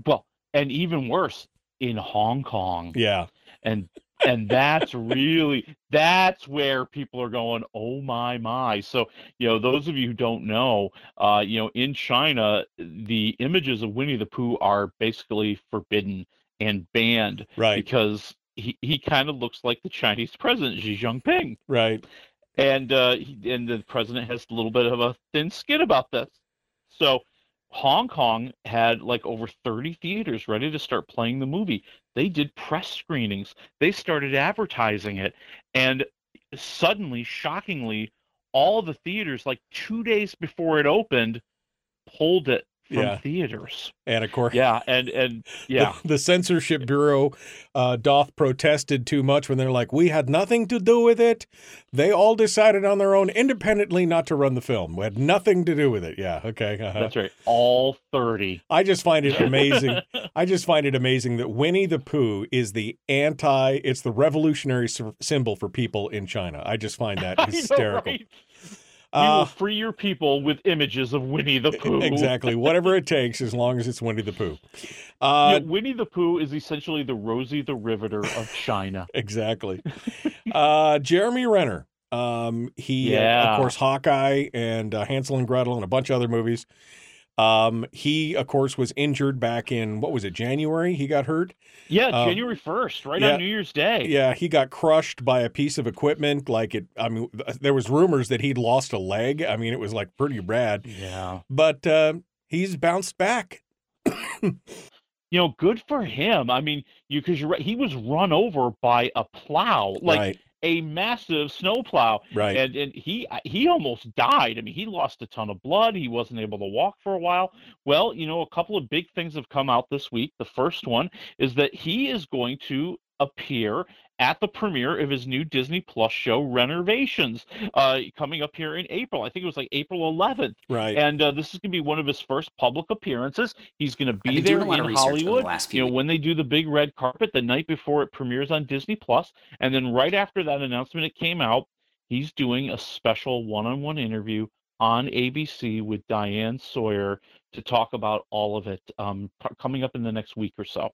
Well, and even worse, in Hong Kong. Yeah. And and that's really that's where people are going, oh my my. So, you know, those of you who don't know, uh, you know, in China, the images of Winnie the Pooh are basically forbidden and banned. Right. Because he, he kind of looks like the Chinese president, Xi Jinping. Right. and uh, he- and the president has a little bit of a thin skin about this. So Hong Kong had like over 30 theaters ready to start playing the movie. They did press screenings. They started advertising it, and suddenly, shockingly, all the theaters like two days before it opened pulled it from Yeah. theaters. And of course, Yeah, and and yeah, the, censorship bureau uh, doth protested too much when they're like, we had nothing to do with it. They all decided on their own independently not to run the film. We had nothing to do with it. Yeah. Okay. uh-huh. that's right. All 30. I just find it amazing. I just find it amazing that Winnie the Pooh is the anti, it's the revolutionary symbol for people in China. I just find that I know, hysterical. We Uh, will free your people with images of Winnie the Pooh. exactly. Whatever it takes, as long as it's Winnie the Pooh. Uh, know, Winnie the Pooh is essentially the Rosie the Riveter of China. exactly. uh, Jeremy Renner. Um, he, uh, of course, Hawkeye and uh, Hansel and Gretel and a bunch of other movies. Um, he, of course, was injured back in what was it, January? He got hurt. Yeah, Uh, January first, right yeah. on New Year's Day. Yeah, he got crushed by a piece of equipment. Like it, I mean, there was rumors that he'd lost a leg. I mean, it was like pretty bad. Yeah. But uh, he's bounced back. You know, good for him. I mean, you because you're right. He was run over by a plow, like Right. A massive snowplow. Right. and and he he almost died. I mean, he lost a ton of blood. He wasn't able to walk for a while. Well, you know, a couple of big things have come out this week. The first one is that he is going to appear at the premiere of his new Disney Plus show, Rennervations, uh, coming up here in April. I think it was like April 11th. Right. And uh, this is going to be one of his first public appearances. He's going to be there doing a lot in of research over the Hollywood. last you know, when they do the big red carpet the night before it premieres on Disney Plus, and then right after that announcement it came out, he's doing a special one-on-one interview on ABC with Diane Sawyer to talk about all of it um, p- coming up in the next week or so,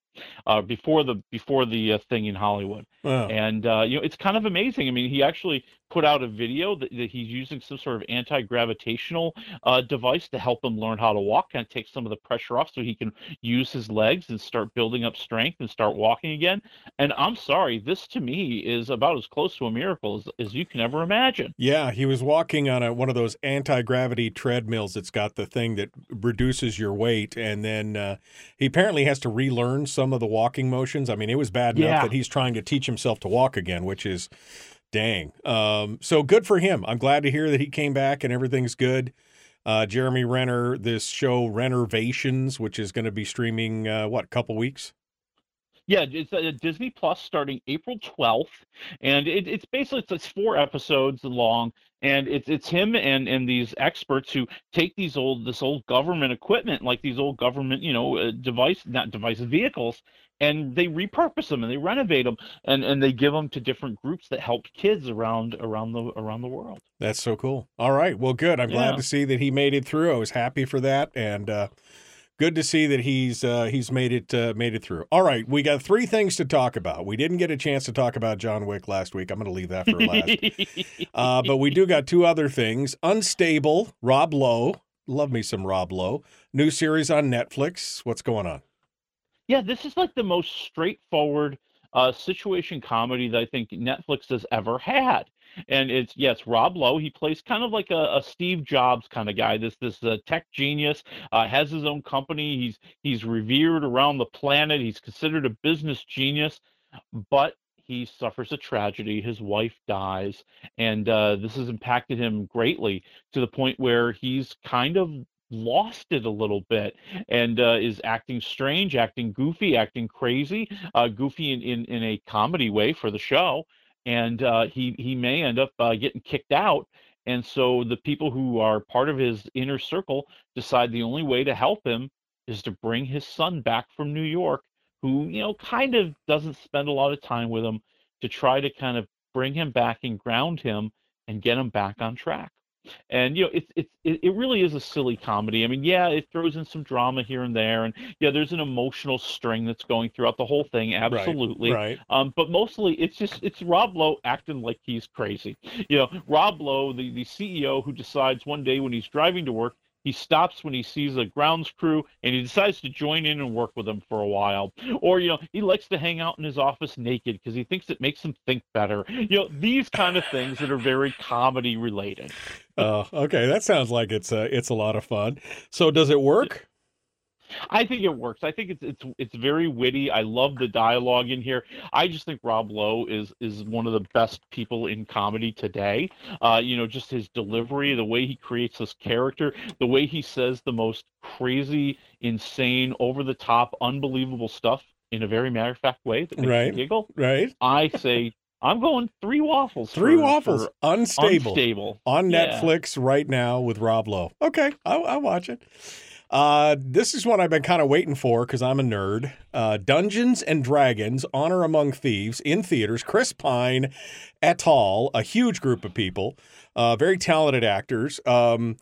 uh, before the before the uh, thing in Hollywood. Wow. And uh, you know, it's kind of amazing. I mean, he actually put out a video that, that he's using some sort of anti-gravitational uh, device to help him learn how to walk, kind of take some of the pressure off, so he can use his legs and start building up strength and start walking again. And I'm sorry, this to me is about as close to a miracle as, as you can ever imagine. Yeah, he was walking on a, one of those anti gravity treadmills that's got the thing that reduces your weight. And then uh, he apparently has to relearn some of the walking motions. I mean, it was bad enough Yeah. that he's trying to teach himself to walk again, which is dang. Um, so good for him. I'm glad to hear that he came back and everything's good. Uh, Jeremy Renner, this show Rennervations, which is going to be streaming uh, what, couple weeks? Yeah, it's uh, Disney Plus starting April 12th, and it, it's basically it's, it's four episodes long, and it's it's him and and these experts who take these old this old government equipment, like these old government you know uh, device not device vehicles, and they repurpose them and they renovate them and and they give them to different groups that help kids around around the around the world. That's so cool. All right, well, good. I'm glad Yeah. to see that he made it through. I was happy for that, and uh, good to see that he's uh, he's made it uh, made it through. All right, we got three things to talk about. We didn't get a chance to talk about John Wick last week. I'm going to leave that for last. uh, but we do got two other things. Unstable. Rob Lowe. Love me some Rob Lowe. New series on Netflix. What's going on? Yeah, this is like the most straightforward uh, situation comedy that I think Netflix has ever had. And it's yes, Rob Lowe. He plays kind of like a, a Steve Jobs kind of guy. This this uh, tech genius uh, has his own company. He's he's revered around the planet. He's considered a business genius, but he suffers a tragedy. His wife dies, and uh, this has impacted him greatly to the point where he's kind of lost it a little bit and uh, is acting strange, acting goofy, acting crazy, uh, goofy in, in, in a comedy way for the show. And uh, he, he may end up uh, getting kicked out. And so the people who are part of his inner circle decide the only way to help him is to bring his son back from New York, who, you know, kind of doesn't spend a lot of time with him to try to kind of bring him back and ground him and get him back on track and you know it's it's it, really is a silly comedy. I mean yeah it throws in some drama here and there and yeah there's an emotional string that's going throughout the whole thing absolutely. right. um but mostly it's just it's rob lowe acting like he's crazy. You know rob lowe the the ceo who decides one day when he's driving to work he stops when he sees a grounds crew and he decides to join in and work with them for a while. Or, you know, he likes to hang out in his office naked because he thinks it makes him think better. You know, these kind of things that are very comedy related. Oh, okay. That sounds like it's a it's a lot of fun. So does it work? I think it works. I think it's it's it's very witty. I love the dialogue in here. I just think Rob Lowe is is one of the best people in comedy today. Uh, you know, just his delivery, the way he creates this character, the way he says the most crazy, insane, over the top, unbelievable stuff in a very matter of fact way that makes Right. you giggle. Right. I say I'm going three waffles. Three for- waffles. for Unstable. Unstable. On Yeah. Netflix right now with Rob Lowe. Okay, I'll, I'll watch it. Uh, this is what I've been kind of waiting for because I'm a nerd. Uh, Dungeons and Dragons: Honor Among Thieves in theaters. Chris Pine, et al. A huge group of people, uh, very talented actors. Um,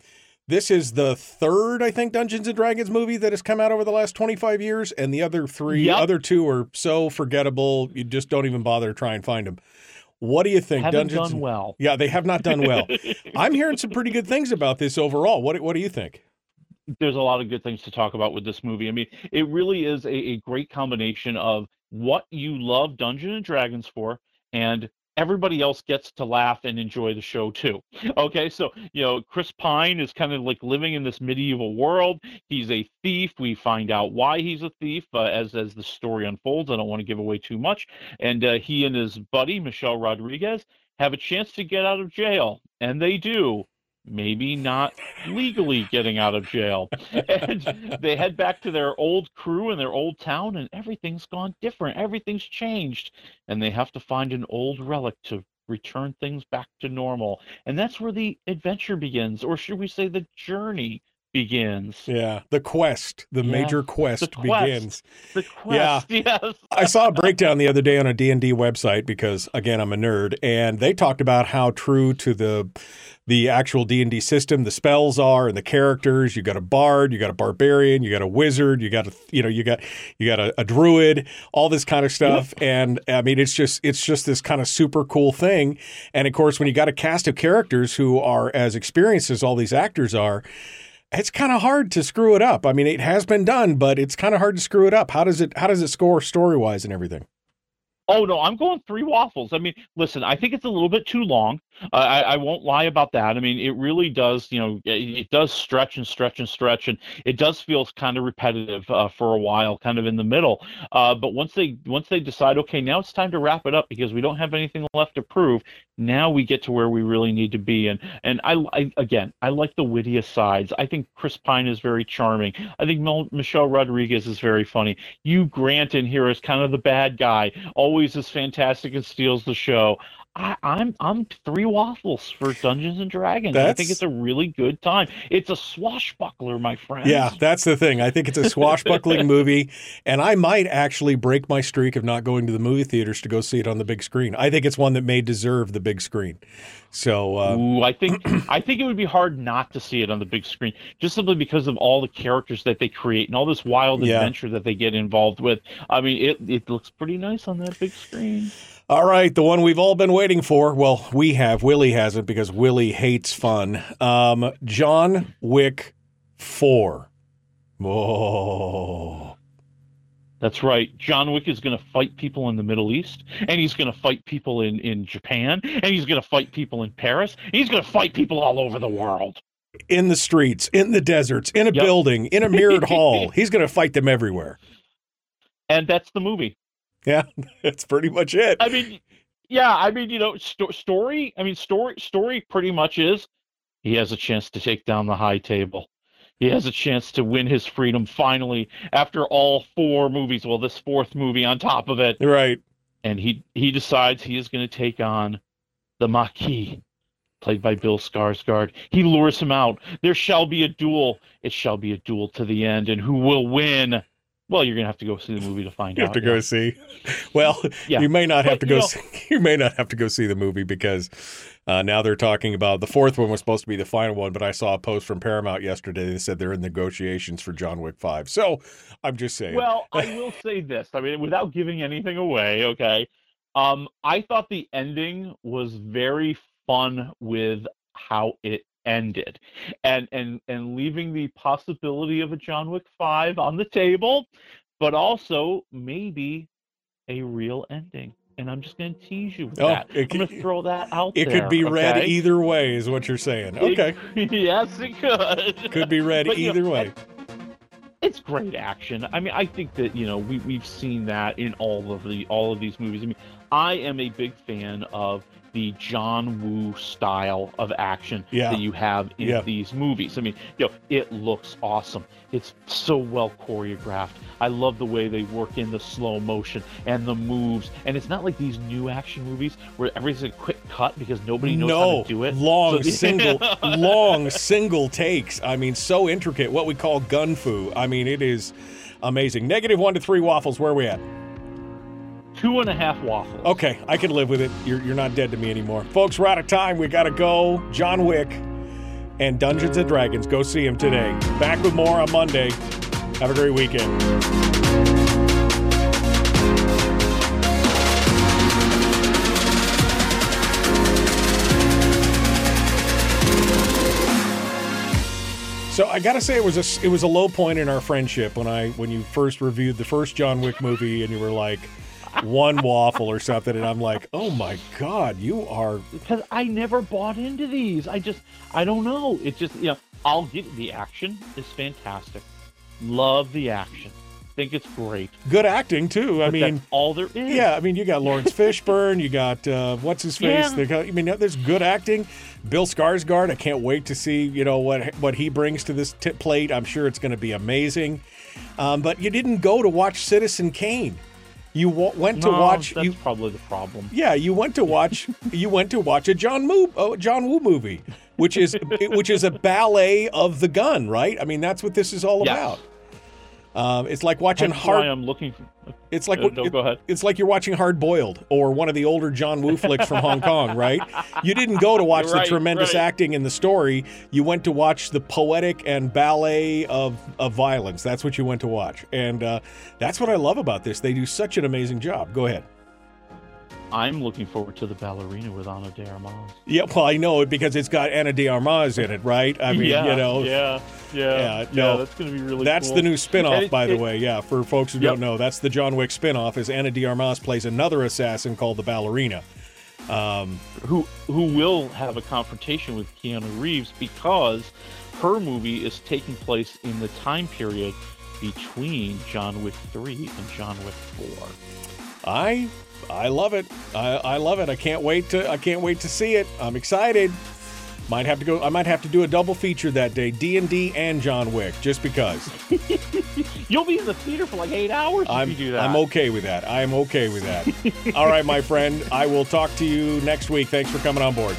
this is the third, I think, Dungeons and Dragons movie that has come out over the last 25 years, and the other three, Yep. other two are so forgettable you just don't even bother to try and find them. What do you think? Haven't Dungeons done well. Yeah, they have not done well. I'm hearing some pretty good things about this overall. What What do you think? There's a lot of good things to talk about with this movie. I mean, it really is a, a great combination of what you love Dungeons and Dragons for, and everybody else gets to laugh and enjoy the show too. Okay, so you know, Chris Pine is kind of like living in this medieval world. He's a thief. We find out why he's a thief uh, as as the story unfolds. I don't want to give away too much. And uh, he and his buddy Michelle Rodriguez have a chance to get out of jail, and they do maybe not legally getting out of jail. And they head back to their old crew and their old town, and everything's gone different. Everything's changed. And they have to find an old relic to return things back to normal. And that's where the adventure begins, or should we say the journey begins. Yeah, the quest, the Yeah, major quest, the quest. begins. The quest, yes. I saw a breakdown the other day on a D&D website because again I'm a nerd and they talked about how true to the the actual D&D system the spells are and the characters you got a bard you got a barbarian you got a wizard you got a you know you got you got a, a druid all this kind of stuff and I mean it's just it's just this kind of super cool thing and of course when you got a cast of characters who are as experienced as all these actors are it's kind of hard to screw it up. I mean, it has been done, but it's kind of hard to screw it up. How does it how does it score story wise and everything? Oh no, I'm going three waffles. I mean, listen, I think it's a little bit too long. I, I won't lie about that. I mean, it really does. You know, it, it does stretch and stretch and stretch, and it does feel kind of repetitive uh, for a while, kind of in the middle. Uh, but once they once they decide, okay, now it's time to wrap it up because we don't have anything left to prove. now we get to where we really need to be. And and I, I again, I like the witty asides. I think Chris Pine is very charming. I think Mel, Michelle Rodriguez is very funny. Hugh Grant in here is kind of the bad guy, always is fantastic and steals the show. I, I'm I'm three waffles for Dungeons and Dragons. I think it's a really good time. It's a swashbuckler, my friend. Yeah, that's the thing. I think it's a swashbuckling movie, and I might actually break my streak of not going to the movie theaters to go see it on the big screen. I think it's one that may deserve the big screen. So, uh, Ooh, I think I think it would be hard not to see it on the big screen, just simply because of all the characters that they create and all this wild Yeah. adventure that they get involved with. I mean, it it looks pretty nice on that big screen. All right, the one we've all been waiting for. Well, we have. Willie hasn't because Willie hates fun. Um, John Wick Four. Whoa. That's right. John Wick is going to fight people in the Middle East, and he's going to fight people in, in Japan, and he's going to fight people in Paris. He's going to fight people all over the world. In the streets, in the deserts, in a Yep. building, in a mirrored hall. He's going to fight them everywhere. And that's the movie. Yeah, that's pretty much it. I mean, yeah, I mean, you know, sto- story. I mean, story. Story pretty much is he has a chance to take down the high table. He has a chance to win his freedom finally after all four movies. Well, this fourth movie on top of it, Right. and he he decides he is going to take on the Marquis, played by Bill Skarsgård. He lures him out. There shall be a duel. It shall be a duel to the end, and who will win? Well, you're going to have to go see the movie to find out. You have out. to go see. Well, Yeah. you may not have But, to you go. know- see, you may not have to go see the movie because uh, now they're talking about the fourth one was supposed to be the final one, but I saw a post from Paramount yesterday that said they're in negotiations for John Wick Five. So I'm just saying. Well, I will say this. I mean, without giving anything away, okay. Um, I thought the ending was very fun with how it ended, and and and leaving the possibility of a John Wick Five on the table, but also maybe a real ending. And I'm just going to tease you with Oh, that. it I'm going could- to throw that out it there. could be read either way, is what you're saying. Okay, yes, it could. could be read But, you know, either way. it's great action. I mean, I think that you know we we've seen that in all of the all of these movies. I mean, I am a big fan of the John Woo style of action Yeah. that you have in Yeah. these movies. I mean, you know, it looks awesome. It's so well choreographed. I love the way they work in the slow motion and the moves. And it's not like these new action movies where everything's a quick cut because nobody knows no, how to do it. long So- single, long single takes. I mean, so intricate. What we call gun fu. I mean, it is amazing. Negative one to three waffles. Where are we at? Two and a half waffles. Okay, I can live with it. You're, you're not dead to me anymore. Folks, we're out of time. We got to go. John Wick and Dungeons and Dragons. Go see him today. Back with more on Monday. Have a great weekend. So I gotta say it was a it was a low point in our friendship when I when you first reviewed the first John Wick movie and you were like one waffle or something and I'm like oh my god you are because I never bought into these. I just, I don't know. It just, you know, I'll get the action is fantastic. Love the action. Think it's great. good acting too. I But mean that's all there is. yeah I mean you got Laurence Fishburne you got uh, what's his face Yeah. I mean there's good acting. Bill Skarsgård I can't wait to see you know what what he brings to this tip plate. I'm sure it's going to be amazing. Um, but you didn't go to watch Citizen Kane. You w- went to watch That's you probably the problem. Yeah, you went to watch you went to watch a John Woo oh, John Woo movie, which is which is a ballet of the gun, right? I mean, that's what this is all about. Um, it's like watching That's hard. I'm looking. For, It's like Uh, no, it- go ahead. It's like you're watching Hard Boiled or one of the older John Woo flicks from Hong Kong, right? You didn't go to watch the tremendous right. acting in the story. You went to watch the poetic and ballet of of violence. That's what you went to watch, and uh, that's what I love about this. They do such an amazing job. Go ahead. I'm looking forward to the ballerina with Ana de Armas. Yeah, well, I know it because it's got Ana de Armas in it, right? I mean, yeah, you know, yeah, yeah, Yeah, no, that's gonna be really. That's cool. the new spin-off, it- by the it- way. Yeah, for folks who Yep. don't know, that's the John Wick spin-off. Is Ana de Armas plays another assassin called the Ballerina. Um, who who will have a confrontation with Keanu Reeves because her movie is taking place in the time period between John Wick 3 and John Wick 4. I I love it. I, I love it. I can't wait to I can't wait to see it. I'm excited. Might have to go. I might have to do a double feature that day: D and D and John Wick, just because. You'll be in the theater for like eight hours I'm you do that. I'm okay with that. I am okay with that. All right, my friend. I will talk to you next week. Thanks for coming on board.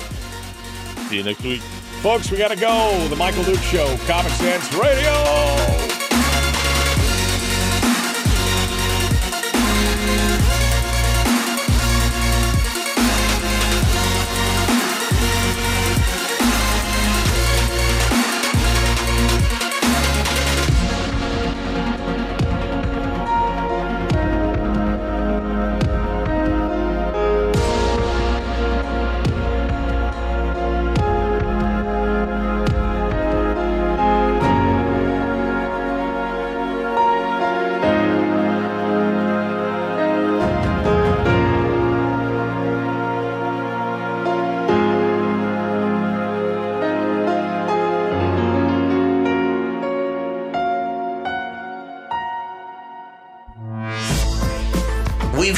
See you next week, folks. We got to go. The Michael Duke Show, Comic Sense Radio.